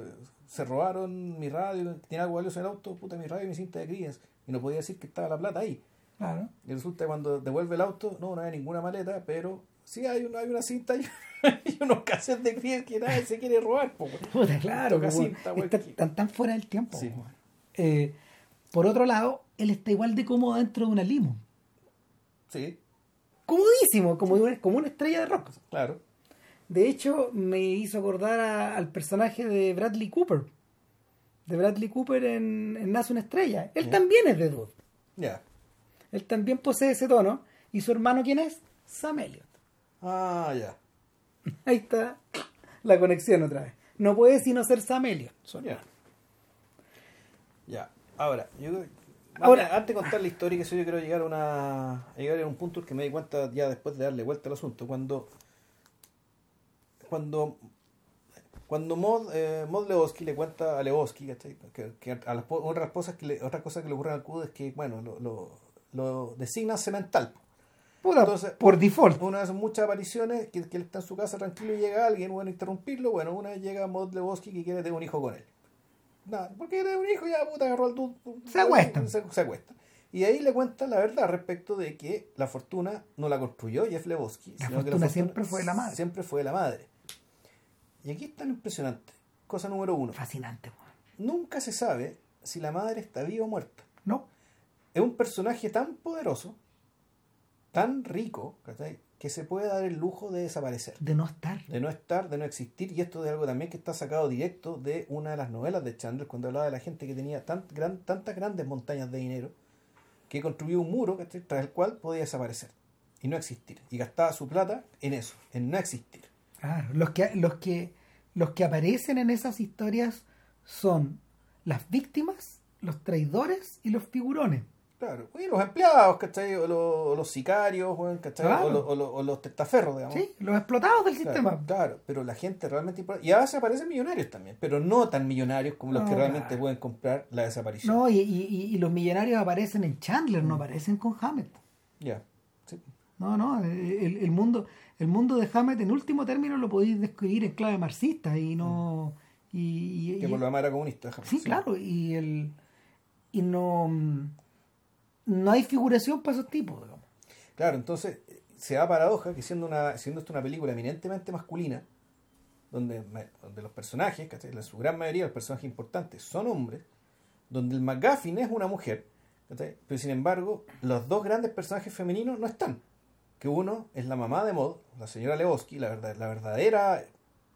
se robaron mi radio, ¿tiene algo valioso en el auto? Puta, mi radio y mi cinta de crías. Y no podía decir que estaba la plata ahí. Claro. Y resulta que cuando devuelve el auto, no, no hay ninguna maleta, pero sí hay una, hay una cinta y, [laughs] y unos cassettes de crías que nadie se quiere robar. po. Puta, claro. Po, cinta, Está- Están tan fuera del tiempo. Sí. Eh, por otro lado, él está igual de cómodo dentro de una limo. Sí, Comodísimo, como, como una estrella de rock. claro. De hecho, me hizo acordar a- al personaje de Bradley Cooper. De Bradley Cooper en, en Nace una estrella. Él también es de Dude. Ya. Él también posee ese tono. ¿Y su hermano quién es? Sam Elliott. Ah, ya. [laughs] Ahí está la conexión otra vez. No puede sino ser Sam Elliott. su Ya. Ahora, yo Ahora- antes de contar la historia, que eso yo quiero llegar a una a llegar a un punto que me di cuenta ya después de darle vuelta al asunto, cuando cuando cuando Mod, eh, Mod le cuenta a Lebowski ¿cachai? que, que a las otras cosas que le, otras cosas que le ocurren al Q es que bueno lo, lo, lo designan semental Puta, Entonces, por default. una de esas muchas apariciones que, que él está en su casa tranquilo y llega alguien bueno interrumpirlo bueno una vez llega Mod Lebowski que quiere tener un hijo con él nada porque quiere tener un hijo ya puta agarró al dude Se acuestan. se, se acuestan y ahí le cuenta la verdad respecto de que la fortuna no la construyó Jeff Lebowski La sino que fortuna siempre fue de la madre. siempre fue de la madre y aquí es tan impresionante cosa número uno Fascinante. nunca se sabe si la madre está viva o muerta ¿No? es un personaje tan poderoso, tan rico, ¿cachai? que se puede dar el lujo de desaparecer, De no estar. de no estar, de no existir. Y esto es algo también que está sacado directo de una de las novelas de Chandler, cuando hablaba de la gente que tenía tan, gran, tantas grandes montañas de dinero, que construyó un muro ¿cachai? tras el cual podía desaparecer y no existir. Y gastaba su plata en eso, en no existir. Claro, los que, los que, los que aparecen en esas historias son las víctimas, los traidores y los figurones. Claro, y los empleados, ¿cachai? O los, los sicarios, ¿cachai? Claro. O, los, o los- o los testaferros, digamos. ¿Sí? Los explotados del Claro, sistema. Claro, pero la gente realmente... Y a veces aparecen millonarios también, pero no tan millonarios como los No, que realmente claro. pueden comprar la desaparición. No, y, y- los millonarios aparecen en Chandler, Mm. no aparecen con Hammett. Ya. Sí. No, no, el, el mundo, el mundo de Hammett en último término lo podéis describir en clave marxista y no... Y, y- Que por lo demás era comunista. déjame sí, decir. claro, y el y no, mm, no hay figuración para esos tipos. digamos. Claro, entonces se da paradoja que siendo, una, siendo esto una película eminentemente masculina, donde, donde los personajes, ¿cachai? en su gran mayoría los personajes importantes son hombres, donde el McGuffin es una mujer, ¿cachai? pero sin embargo los dos grandes personajes femeninos no están. Que uno es la mamá de Maud, la señora Lebowski, la, verdad, la verdadera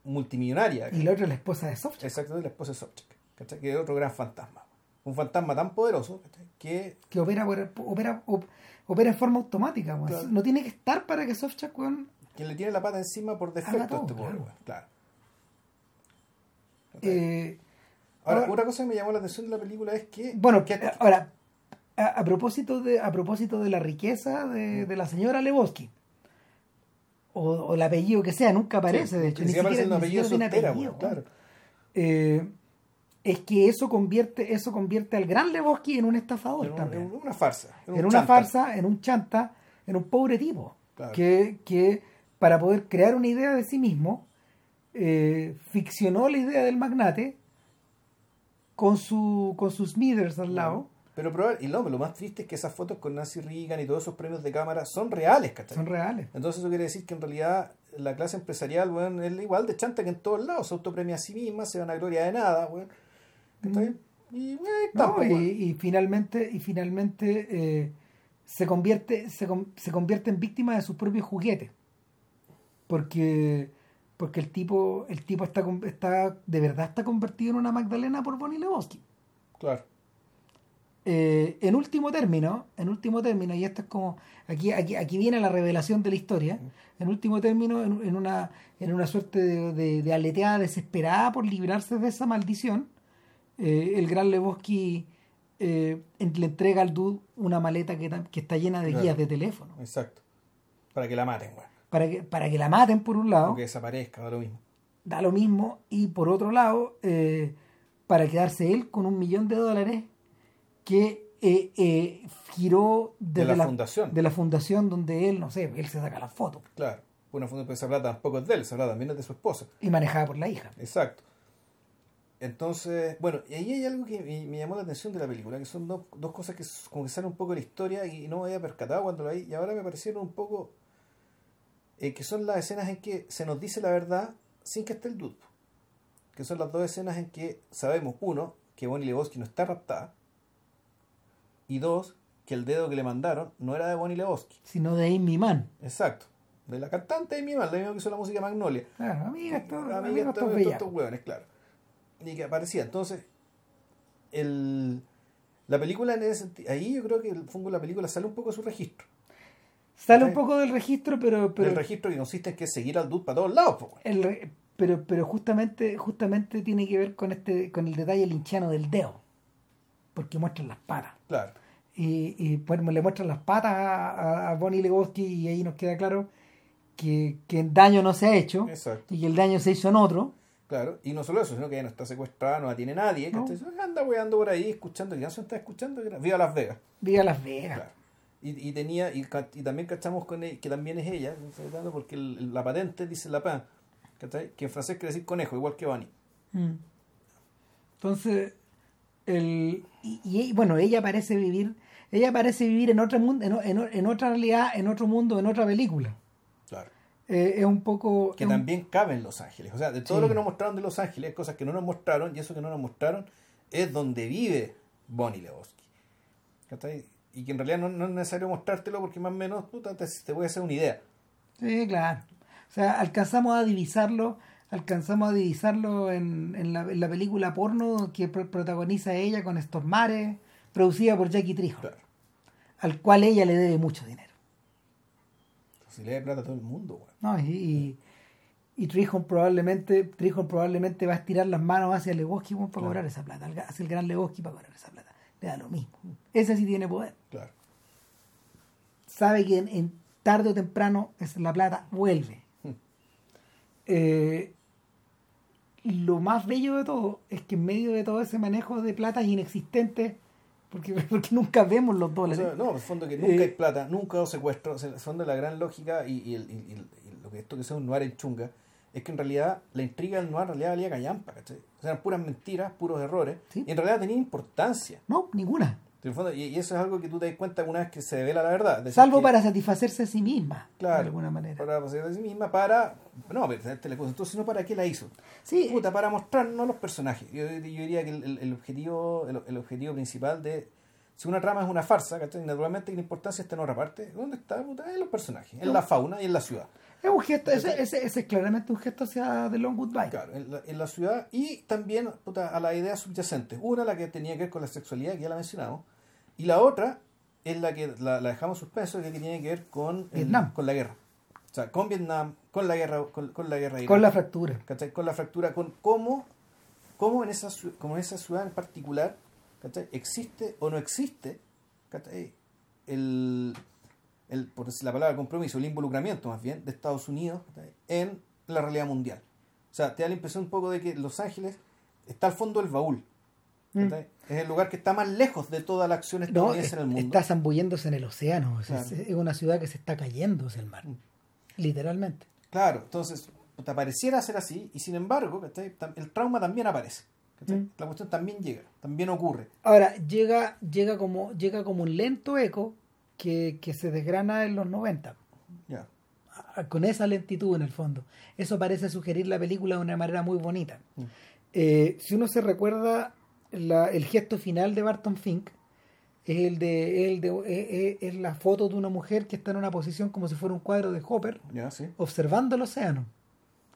multimillonaria, Y la otra es la esposa de Sobchak, exactamente la esposa de Sobchak, que es otro gran fantasma. Un fantasma tan poderoso que que opera, opera, op- opera en forma automática. Claro. No tiene que estar para que Sobchak, weón, quien le tiene la pata encima por defecto a todo, este pobre claro. weón, claro. eh, Ahora, ahora- otra cosa que me llamó la atención de la película es que. Bueno, que- eh, ahora, a, a propósito de, a propósito de la riqueza de, de la señora Lebowski, o, o el apellido que sea, nunca aparece, Sí, de hecho, ni siquiera aparece ni apellido soltera, apellido, weón, claro. Eh, es que eso convierte, eso convierte al gran Lebowski en un estafador en, un- también. en una farsa. en una chanta. farsa, en un chanta, en un pobre tipo, Claro. que, que para poder crear una idea de sí mismo, eh, ficcionó la idea del magnate con su con sus Smithers al lado, Pero probable, y no, lo más triste es que esas fotos con Nancy Reagan y todos esos premios de cámara son reales, ¿cachai? son reales. Entonces eso quiere decir que en realidad la clase empresarial, weón, es igual de chanta que en todos lados. Se autopremia a sí misma, se van a gloria de nada, weón. ¿Cachai? Y, No, finalmente y finalmente eh, se convierte se, se convierte en víctima de sus propios juguetes porque porque el tipo el tipo está está de verdad está convertido en una Magdalena por Bonnie Lebowski Claro. Eh, en último término en último término y esto es como aquí aquí aquí viene la revelación de la historia en último término en, en una en una suerte de, de, de aleteada desesperada por librarse de esa maldición eh, el gran Lebowski eh, le entrega al dude una maleta que, está llena de Claro. guías de teléfono Exacto. Para que la maten, weón. para que para que la maten por un lado O que desaparezca, da lo mismo. da lo mismo y por otro lado eh, para quedarse él con un millón de dólares que eh, eh, giró De la fundación. de la fundación donde él no sé él se saca las fotos Claro. Una fundación, pues esa plata tampoco es de él, esa plata también es de su esposa. y manejada por la hija Exacto. Entonces, bueno, y ahí hay algo que me, llamó la atención de la película, que son dos, dos cosas que como que salen un poco de la historia y no me había percatado cuando lo vi, y ahora me parecieron un poco, eh, que son las escenas en que se nos dice la verdad sin que esté el dude. Que son las dos escenas en que sabemos, uno, que Bonnie Lebowski no está raptada, y dos, que el dedo que le mandaron no era de Bonnie Lebowski. sino de Amy Mann Exacto. De la cantante Amy Mann, la misma que hizo la música Magnolia. claro amiga estos Amiga, estos- estos estos hueones, claro. Y que aparecía. Entonces, el, la película en ese senti- ahí yo creo que el fungo de la película sale un poco de su registro. sale un poco del registro pero pero el registro que consiste en que seguir al dude para todos lados, pues, weón. el re- pero pero justamente justamente tiene que ver con este con el detalle linchiano del dedo porque muestran las patas Claro. y, y bueno, le muestran las patas a Bonnie Lebowski y ahí nos queda claro que, que el daño no se ha hecho Exacto. y que el daño se hizo en otro Claro. Y no solo eso, sino que ella no está secuestrada, no la tiene nadie. No. Anda weando por ahí, escuchando. ¿Qué canción está escuchando? Viva Las Vegas. viva Las Vegas Claro. Y, y tenía y, y también cachamos con ella, que también es ella, porque el- la patente dice la pan, que en francés quiere decir conejo, igual que Bunny. Mm. entonces el y, y, bueno ella parece vivir ella parece vivir en otro mundo en, en en otra realidad en otro mundo en otra película. Eh, es un poco Que un- también cabe en Los Ángeles. O sea, de todo Sí. lo que nos mostraron de Los Ángeles, cosas que no nos mostraron, y eso que no nos mostraron es donde vive Bonnie Lebowski. Y que en realidad no, no es necesario mostrártelo porque más o menos puta, te, te voy a hacer una idea. Sí, claro. O sea, alcanzamos a divisarlo, alcanzamos a divisarlo en, en, la, en la película porno que pro- protagoniza ella con Stormare, producida por Jackie Trijo, Claro. al cual ella le debe mucho dinero. Si le da plata a todo el mundo, weón. ¿no? Y, y, y Trijon probablemente, Trijon probablemente va a estirar las manos hacia Lebowski weón, para Claro. cobrar esa plata, hacia el gran Lebowski para cobrar esa plata. Le da lo mismo. Ese sí tiene poder. Claro. sabe que en, en tarde o temprano es la plata vuelve. Hmm. Eh, lo más bello de todo es que en medio de todo ese manejo de platas inexistentes, porque, [laughs] porque nunca vemos los O dólares. sea, no, en el fondo que nunca Eh, hay plata, nunca hay secuestro. O sea, en el fondo la gran lógica y, y el- y- y- y lo que esto que sea un noir en chunga es que en realidad la intriga del noir en realidad valía callampa, ¿cachai? O sea, eran puras mentiras, puros errores, Sí. y en realidad tenía importancia. No, ninguna. Y, y eso es algo que tú te das cuenta una vez que se devela la verdad. Decir, Salvo que- para satisfacerse a sí misma, Claro, de alguna manera. Para poseer de sí misma, para. No, pero este le puso, entonces no para qué la hizo. Sí, Puta, para mostrarnos los personajes. Yo, yo diría que el, el- objetivo el, el objetivo principal de. Si una trama es una farsa, ¿cachai? naturalmente la importancia está en otra parte. ¿Dónde está? Puta, en los personajes, en la fauna y en la ciudad. Es un gesto, ese, ese, ese es claramente un gesto hacia The Long Goodbye. Claro, en la, en la ciudad y también puta, a las ideas subyacentes. Una, la que tenía que ver con la sexualidad, que ya la mencionamos, y la otra es la que la, la dejamos suspenso, que tiene que ver con, el- Vietnam. con la guerra. O sea, con Vietnam, con la guerra, con, con la guerra Con la fractura. ¿cachai? Con la fractura, con cómo, cómo en esa, como en esa ciudad en particular ¿cachai? existe o no existe ¿cachai? el, el, por decir la palabra compromiso, el involucramiento más bien de Estados Unidos en la realidad mundial. O sea, te da la impresión un poco de que Los Ángeles está al fondo del baúl. ¿cachai? Es el lugar que está más lejos de toda la acción No, estadounidense es- en el mundo. está zambulléndose en el océano. Es, Claro. es una ciudad que se está cayendo hacia el mar. Mm. Literalmente. Claro, entonces te pareciera ser así y sin embargo el trauma también aparece. Mm. La cuestión también llega, también ocurre. Ahora, llega, llega, como, llega como un lento eco que, que se desgrana en los 90. Ya. a- con esa lentitud en el fondo. Eso parece sugerir la película de una manera muy bonita. Mm. Eh, si uno se recuerda la- el gesto final de Barton Fink, es el de, el de es- es- es la foto de una mujer que está en una posición como si fuera un cuadro de Hopper, sí. observando el océano,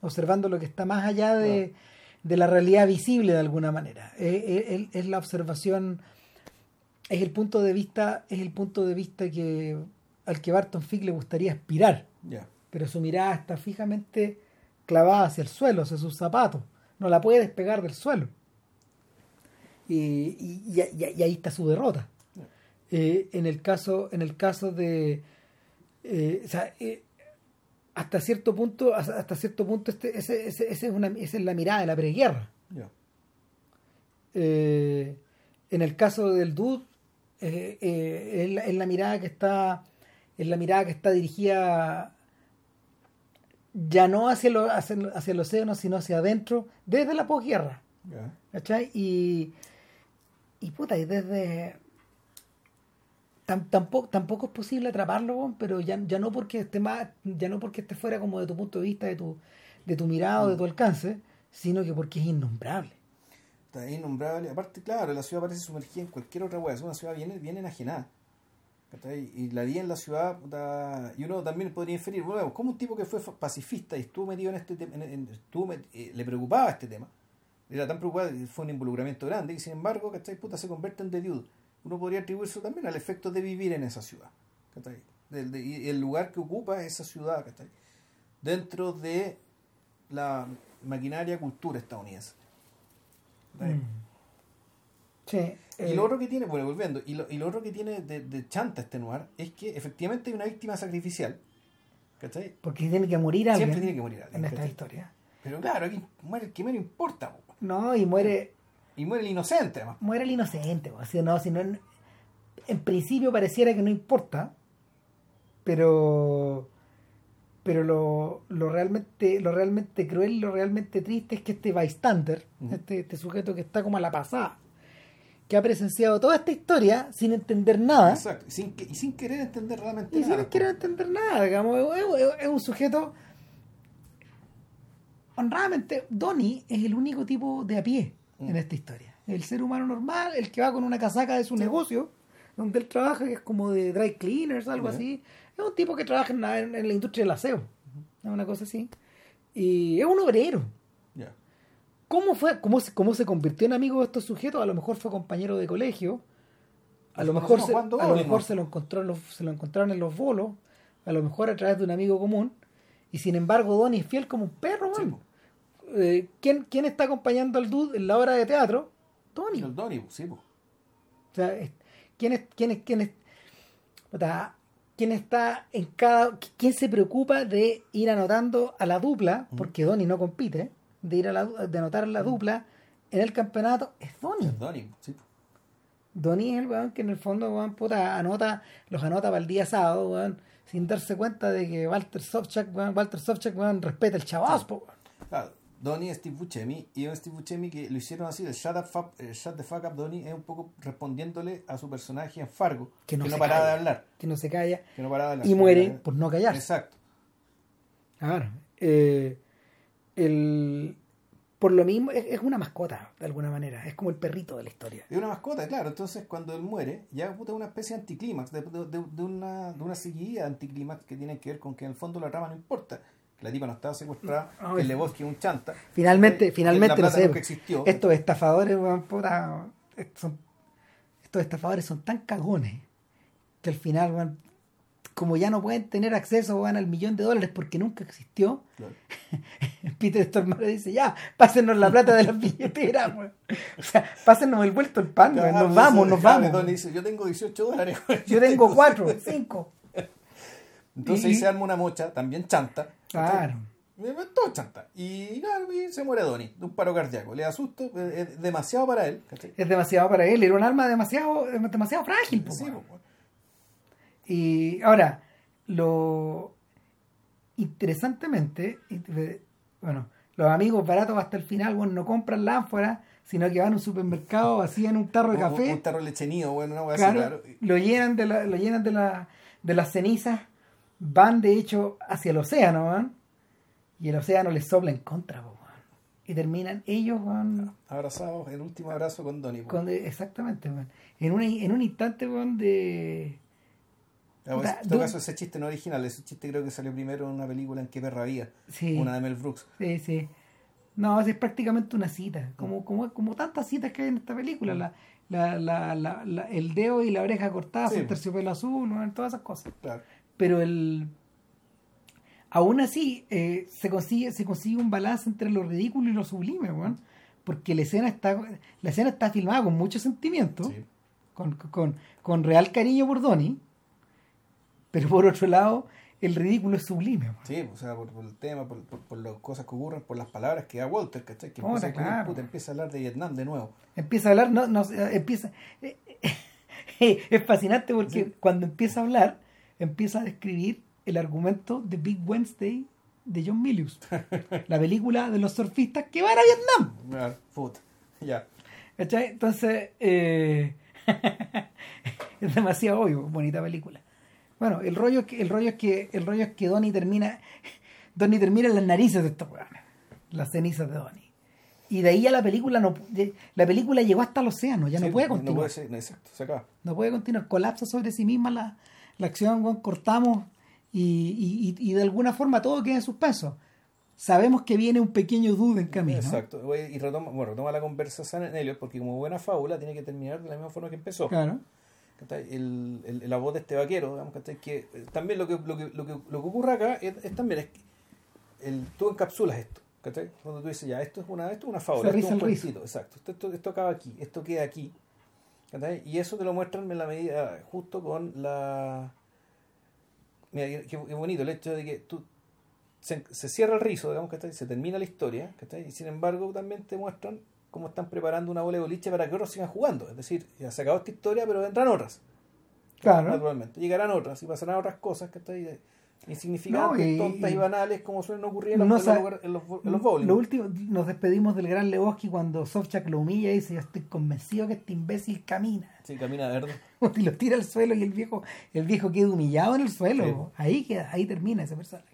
observando lo que está más allá de, de la realidad visible de alguna manera. Eh, eh, es, es la observación, es el punto de vista, es el punto de vista que al que Barton Fink le gustaría aspirar Ya. pero su mirada está fijamente clavada hacia el suelo, hacia sus zapatos. No la puede despegar del suelo. Y, y- y- y- y ahí está su derrota. Eh, en el caso, en el caso de, eh, o sea, eh, hasta cierto punto, hasta cierto punto, este, ese, ese- ese es una, esa es la mirada de la preguerra. Ya. Eh, en el caso del Dude, eh, eh, es, la, es la mirada que está es la mirada que está dirigida ya no hacia, lo- hacia, el- hacia el océano, sino hacia adentro, desde la posguerra. ¿Cachai? Y, y puta, y desde... tam- tampoco, tampoco es posible atraparlo, pero ya, ya no porque esté más, ya no porque esté fuera como de tu punto de vista, de tu, de tu mirada o de tu alcance, sino que porque es innombrable. Está innombrable. Aparte, claro, la ciudad parece sumergida en cualquier otra hueá. Es una ciudad bien, bien enajenada. Y la vida en la ciudad, puta, y uno también podría inferir, bueno, como un tipo que fue pacifista y estuvo metido en este tema, eh, le preocupaba este tema, era tan preocupado fue un involucramiento grande, y sin embargo, ¿cachai? Puta, se convierte en Dude. Uno podría atribuirse también al efecto de vivir en esa ciudad, ¿cachai? Del- de- y el lugar que ocupa esa ciudad, ¿cachai? Dentro de la maquinaria cultura estadounidense. Sí. Y eh, lo otro que tiene, bueno, volviendo, y lo, y lo otro que tiene de, de chanta este noir es que efectivamente hay una víctima sacrificial. ¿Cachai? porque tiene que morir alguien Siempre tiene que morir alguien. en esta ¿cachai? historia. Pero claro, aquí muere el que menos importa. po. No, y muere, Y muere el inocente, además. muere el inocente. o sea, no, si no, en principio pareciera que no importa, pero pero lo, lo realmente lo realmente cruel, lo realmente triste es que este bystander, este, este sujeto que está como a la pasada, que ha presenciado toda esta historia sin entender nada, Exacto. Sin, que- y sin querer entender realmente y nada. sin querer entender nada, digamos, es, es- es un sujeto honradamente, Donnie es el único tipo de a pie en Mm. esta historia. El ser humano normal, el que va con una casaca de su negocio, donde él trabaja, que es como de dry cleaners, algo así. Es un tipo que trabaja en la, en la industria del aseo, es una cosa así. Y es un obrero. ¿Cómo fue, cómo se, cómo se convirtió en amigo de estos sujetos? A lo mejor fue compañero de colegio, a lo mejor, se, a lo mejor se, lo encontró en los, se lo encontraron en los bolos, a lo mejor a través de un amigo común, y sin embargo Donnie es fiel como un perro, Sí. Eh, ¿quién, ¿Quién está acompañando al dude en la obra de teatro? Tony. El Donnie, sí, po. O sea, ¿quién es, quién es, quién es, quién está en cada, quién se preocupa de ir anotando a la dupla, porque Donnie no compite, de ir a la, de anotar la dupla en el campeonato? Es Donnie. El Donnie, sí, po. Donnie es el weón que en el fondo, weón, puta, anota, los anota para el día sábado, weón, sin darse cuenta de que Walter Sobchak, weón, Walter Sobchak, weón, respeta el chavazo. Claro, Donnie, Steve Buscemi, y un Steve Buscemi que lo hicieron así, el Shut, up, fuck- eh, Shut the Fuck Up Donnie es un poco respondiéndole a su personaje en Fargo, Que no paraba calla. de hablar. Que no se calla Que no paraba de hablar. y muere por no callarse. Exacto. Claro. Eh, el, por lo mismo, es, es una mascota, de alguna manera. Es como el perrito de la historia. Es una mascota, claro. Entonces, cuando él muere, ya puta, es una especie de anticlímax, de, de, de- de una, de una seguidilla de anticlímax que tiene que ver con que en el fondo la trama no importa. La tipa no estaba secuestrada, [laughs] No, el Lebowski es un chanta. Finalmente, que finalmente, no sé. existió. Estos estafadores, weón, puta, son- estos estafadores son tan cagones que al final, weón, como ya no pueden tener acceso weón, al millón de dólares porque nunca existió, Claro. [laughs] Peter Stormare dice, ya, pásenos la plata de las billeteras, weón. O sea, pásenos el vuelto el pan, weón, Claro, nos vamos, nos vamos. Dice, yo tengo 18 dólares. Yo tengo cuatro, cinco. Entonces Y- ahí se arma una mocha, también chanta. Claro. Eh, Todo chanta. Y, claro, y se muere Donnie de un paro cardíaco. Le da susto, eh, es demasiado para él. ¿cachai? Es demasiado para él, era un arma demasiado, demasiado frágil. po, Sí, pues, Y ahora, lo interesantemente, eh, bueno, los amigos baratos hasta el final, bueno, no compran la ánfora, sino que van a un supermercado, [laughs] vacían un tarro de un- café, Un, tarro de leche nido, bueno, una hueá así, claro, claro. lo llenan de la, lo llenan de la, de las cenizas, van de hecho hacia el océano, ¿van? y el océano les sopla en contra, weón. y terminan ellos, van, Abrazados, el último abrazo con Donnie. con- exactamente, en un, en un instante, de Ah, pues, en todo caso, ese chiste no original, ese chiste creo que salió primero en una película en que perra había, sí, una de Mel Brooks. Sí, sí. No, es prácticamente una cita, como, como, como tantas citas que hay en esta película. La, la, la, la, el dedo y la oreja cortadas, Sí. el terciopelo azul, todas esas cosas. Claro. Pero el aún así eh, se consigue se consigue un balance entre lo ridículo y lo sublime, weón. Porque la escena está la escena está filmada con mucho sentimiento, Sí. con, con, con real cariño por Donnie, pero por otro lado el ridículo es sublime. weón. Sí, o sea, por, por el tema, por, por, por las cosas que ocurren, por las palabras que da Walter, ¿cachai? Que empieza, a incluir, claro. puta, empieza a hablar de Vietnam de nuevo. empieza a hablar, no, no, eh, empieza, eh, [laughs] eh, es fascinante porque cuando empieza a hablar, empieza a describir el argumento de Big Wednesday de John Milius, la película de los surfistas que van a Vietnam. Ya. ¿Cachai? Entonces, eh, [laughs] es demasiado obvio, bonita película. Bueno, el rollo es que, el rollo es que, el rollo es que Donnie termina, Donnie termina en las narices de estos weones, las cenizas de Donnie. Y de ahí a la película no, la película llegó hasta el océano, ya Sí, no puede No continuar. puede ser, no, exacto, se acaba. No puede continuar, colapsa sobre sí misma la, la acción, cortamos y, y, y- de alguna forma todo queda en suspenso. Sabemos que viene un pequeño duda en camino. Exacto. Y retoma, bueno, retoma la conversación en Elliot, porque como buena fábula tiene que terminar de la misma forma que empezó. Claro. El, el- la voz de este vaquero, digamos, que eh, también lo que, lo que, lo que, lo que ocurre acá es, es también es que el, tú encapsulas esto, ¿cachai? Cuando tú dices, ya, esto es una, esto es una fábula, esto es un cuentito, exacto, esto, esto, esto acaba aquí, esto queda aquí, ¿cachai? Y eso te lo muestran en la medida, justo con la... Mira, qué, qué bonito el hecho de que tú se, se cierra el rizo, digamos, ¿cachai? Se termina la historia, ¿cachai? Y sin embargo también te muestran cómo están preparando una bola de boliche para que otros sigan jugando. Es decir, ya se acabó esta historia, pero vendrán otras. Claro. Naturalmente. Llegarán otras y pasarán otras cosas que están insignificantes, No, y- tontas y, banales como suelen ocurrir en los, No en los sa- lugares- en los, en los bowling. Lo último, nos despedimos del gran Lebowski cuando Sobchak lo humilla y dice, yo estoy convencido que este imbécil camina. Sí, camina verde. [laughs] Y lo tira al suelo y el viejo, el viejo queda humillado en el suelo. Sí. Ahí queda, ahí termina ese personaje.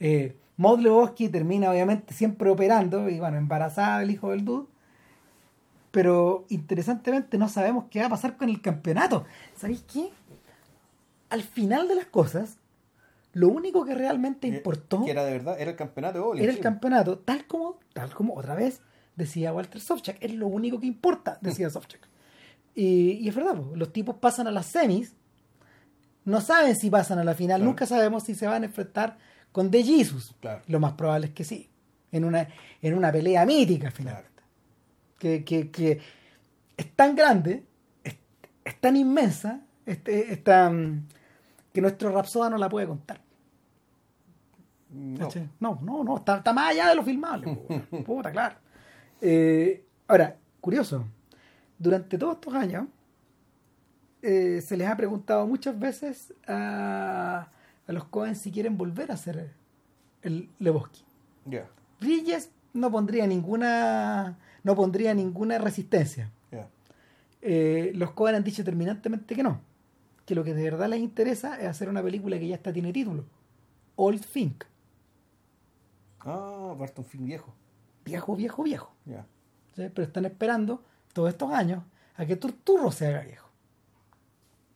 Eh, Maud Lebowski termina obviamente siempre operando y bueno, embarazada del hijo del dude. Pero interesantemente no sabemos qué va a pasar con el campeonato. ¿Sabéis qué? Al final de las cosas, lo único que realmente importó Que era de verdad, era el campeonato de bowling. era el campeonato, tal como, tal como otra vez decía Walter Sobchak, es lo único que importa, decía Sobchak. Y, y es verdad, po, los tipos pasan a las semis, no saben si pasan a la final, Claro. nunca sabemos si se van a enfrentar con The Jesus. Claro. Lo más probable es que sí, en una, en una pelea mítica finalmente. Que, que, que es tan grande, es, es tan inmensa, este, es tan- que nuestro Rapsoda no la puede contar. No. No, no, no, está, está más allá de lo filmable. [laughs] Puta, claro. Eh, ahora, curioso, durante todos estos años eh, se les ha preguntado muchas veces a, a los Cohen si quieren volver a hacer el Lebowski. Ya. Bridges no pondría ninguna no pondría ninguna resistencia. Eh, los Coen han dicho terminantemente que no. Que lo que de verdad les interesa es hacer una película que ya está tiene título. Old Fink. Ah, Barton Fink viejo. Viejo, viejo, viejo. Ya. ¿sí? Pero están esperando todos estos años a que Turturro se haga viejo.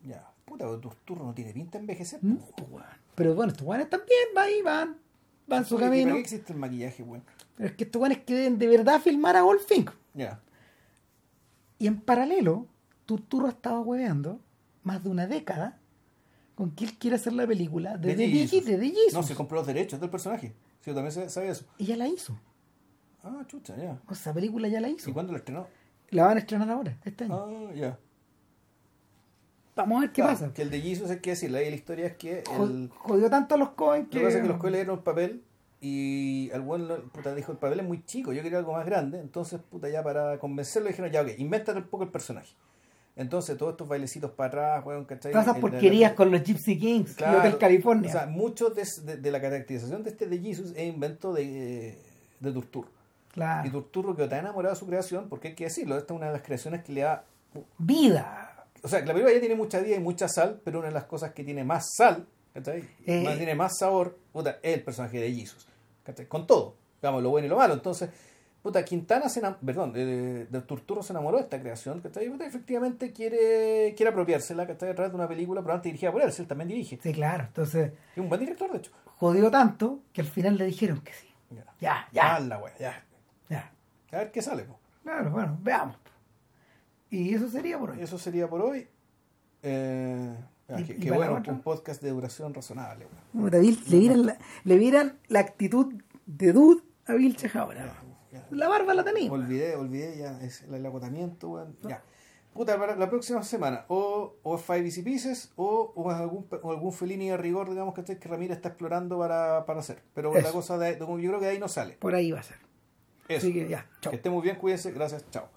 Ya. Puta, pero tu turno no tiene pinta de envejecer. Mm, pues. Pero bueno, estos guanes también van ahí, van. Van su Oye, ¿Para camino. qué existe el maquillaje, weón? Pero es que estos guanes quieren de verdad filmar a Old Fink. Ya. Y en paralelo, Turturro estaba hueveando más de una década con que él quiere hacer la película de, De The, Jesus. Bee- de Jesus. No, se compró los derechos del personaje. Sí, yo también sabía eso. Y ya la hizo. Ah, chucha, ya. O sea, esa película ya la ¿Y hizo. cuándo lo estrenó? La van a estrenar ahora, este año. Ah, ya. Vamos a ver qué Claro, pasa. Que el de Jesus es que decir, la, la historia es que el, Jodió tanto a los Cohen Lo que... que pasa es que los colegas dieron el papel y al buen puta, dijo el papel es muy chico, yo quería algo más grande, entonces puta ya para convencerlo dijeron ya ok, invéntate un poco el personaje. Entonces todos estos bailecitos para atrás, weón, ¿cachai? Todas esas porquerías con los Gypsy Kings Claro, y Hotel California. O sea, mucho de, de- de la caracterización de este de Jesus es invento de, de Turturro. claro. Y Turturro quedó tan enamorado de su creación, porque hay que decirlo, esta es una de las creaciones que le da Vida. o sea, la película ya tiene mucha vida y mucha sal, pero una de las cosas que tiene más sal, ¿cachai? Eh. Más, tiene más sabor, puta, es el personaje de Jesus, ¿cachai? Con todo, digamos, lo bueno y lo malo. Entonces, puta, Quintana se enam- perdón, de, de Turturro se enamoró de esta creación, ¿cachai? Puta, efectivamente quiere, quiere apropiársela, ¿cachai? A través de una película, probablemente dirigida por él, él también dirige. Sí, claro. Entonces, Es un buen director, de hecho. jodió tanto que al final le dijeron que sí. Ya, Ya, ya, la wea, ya. ya. A ver qué sale, po. Claro, bueno, veamos. Y eso sería por hoy. Eso sería por hoy. Eh, ah, ¿Y- qué y qué para bueno, un podcast de duración razonable, Bill- le, vieran la, le vieran la actitud de Dude a Vilche ahora. La barba la tenía. Olvidé, olvidé ya es el, agotamiento, weón. Ya. Puta, para la próxima semana, o, o Five Easy Pieces, o, o algún, o algún Fellini de rigor, digamos, que, que Ramírez está explorando para, para hacer. Pero Eso. la cosa de, de- yo creo que de ahí no sale. Por ahí va a ser. Eso. Así que ya, chao. Que esté muy bien, cuídense, gracias, chao.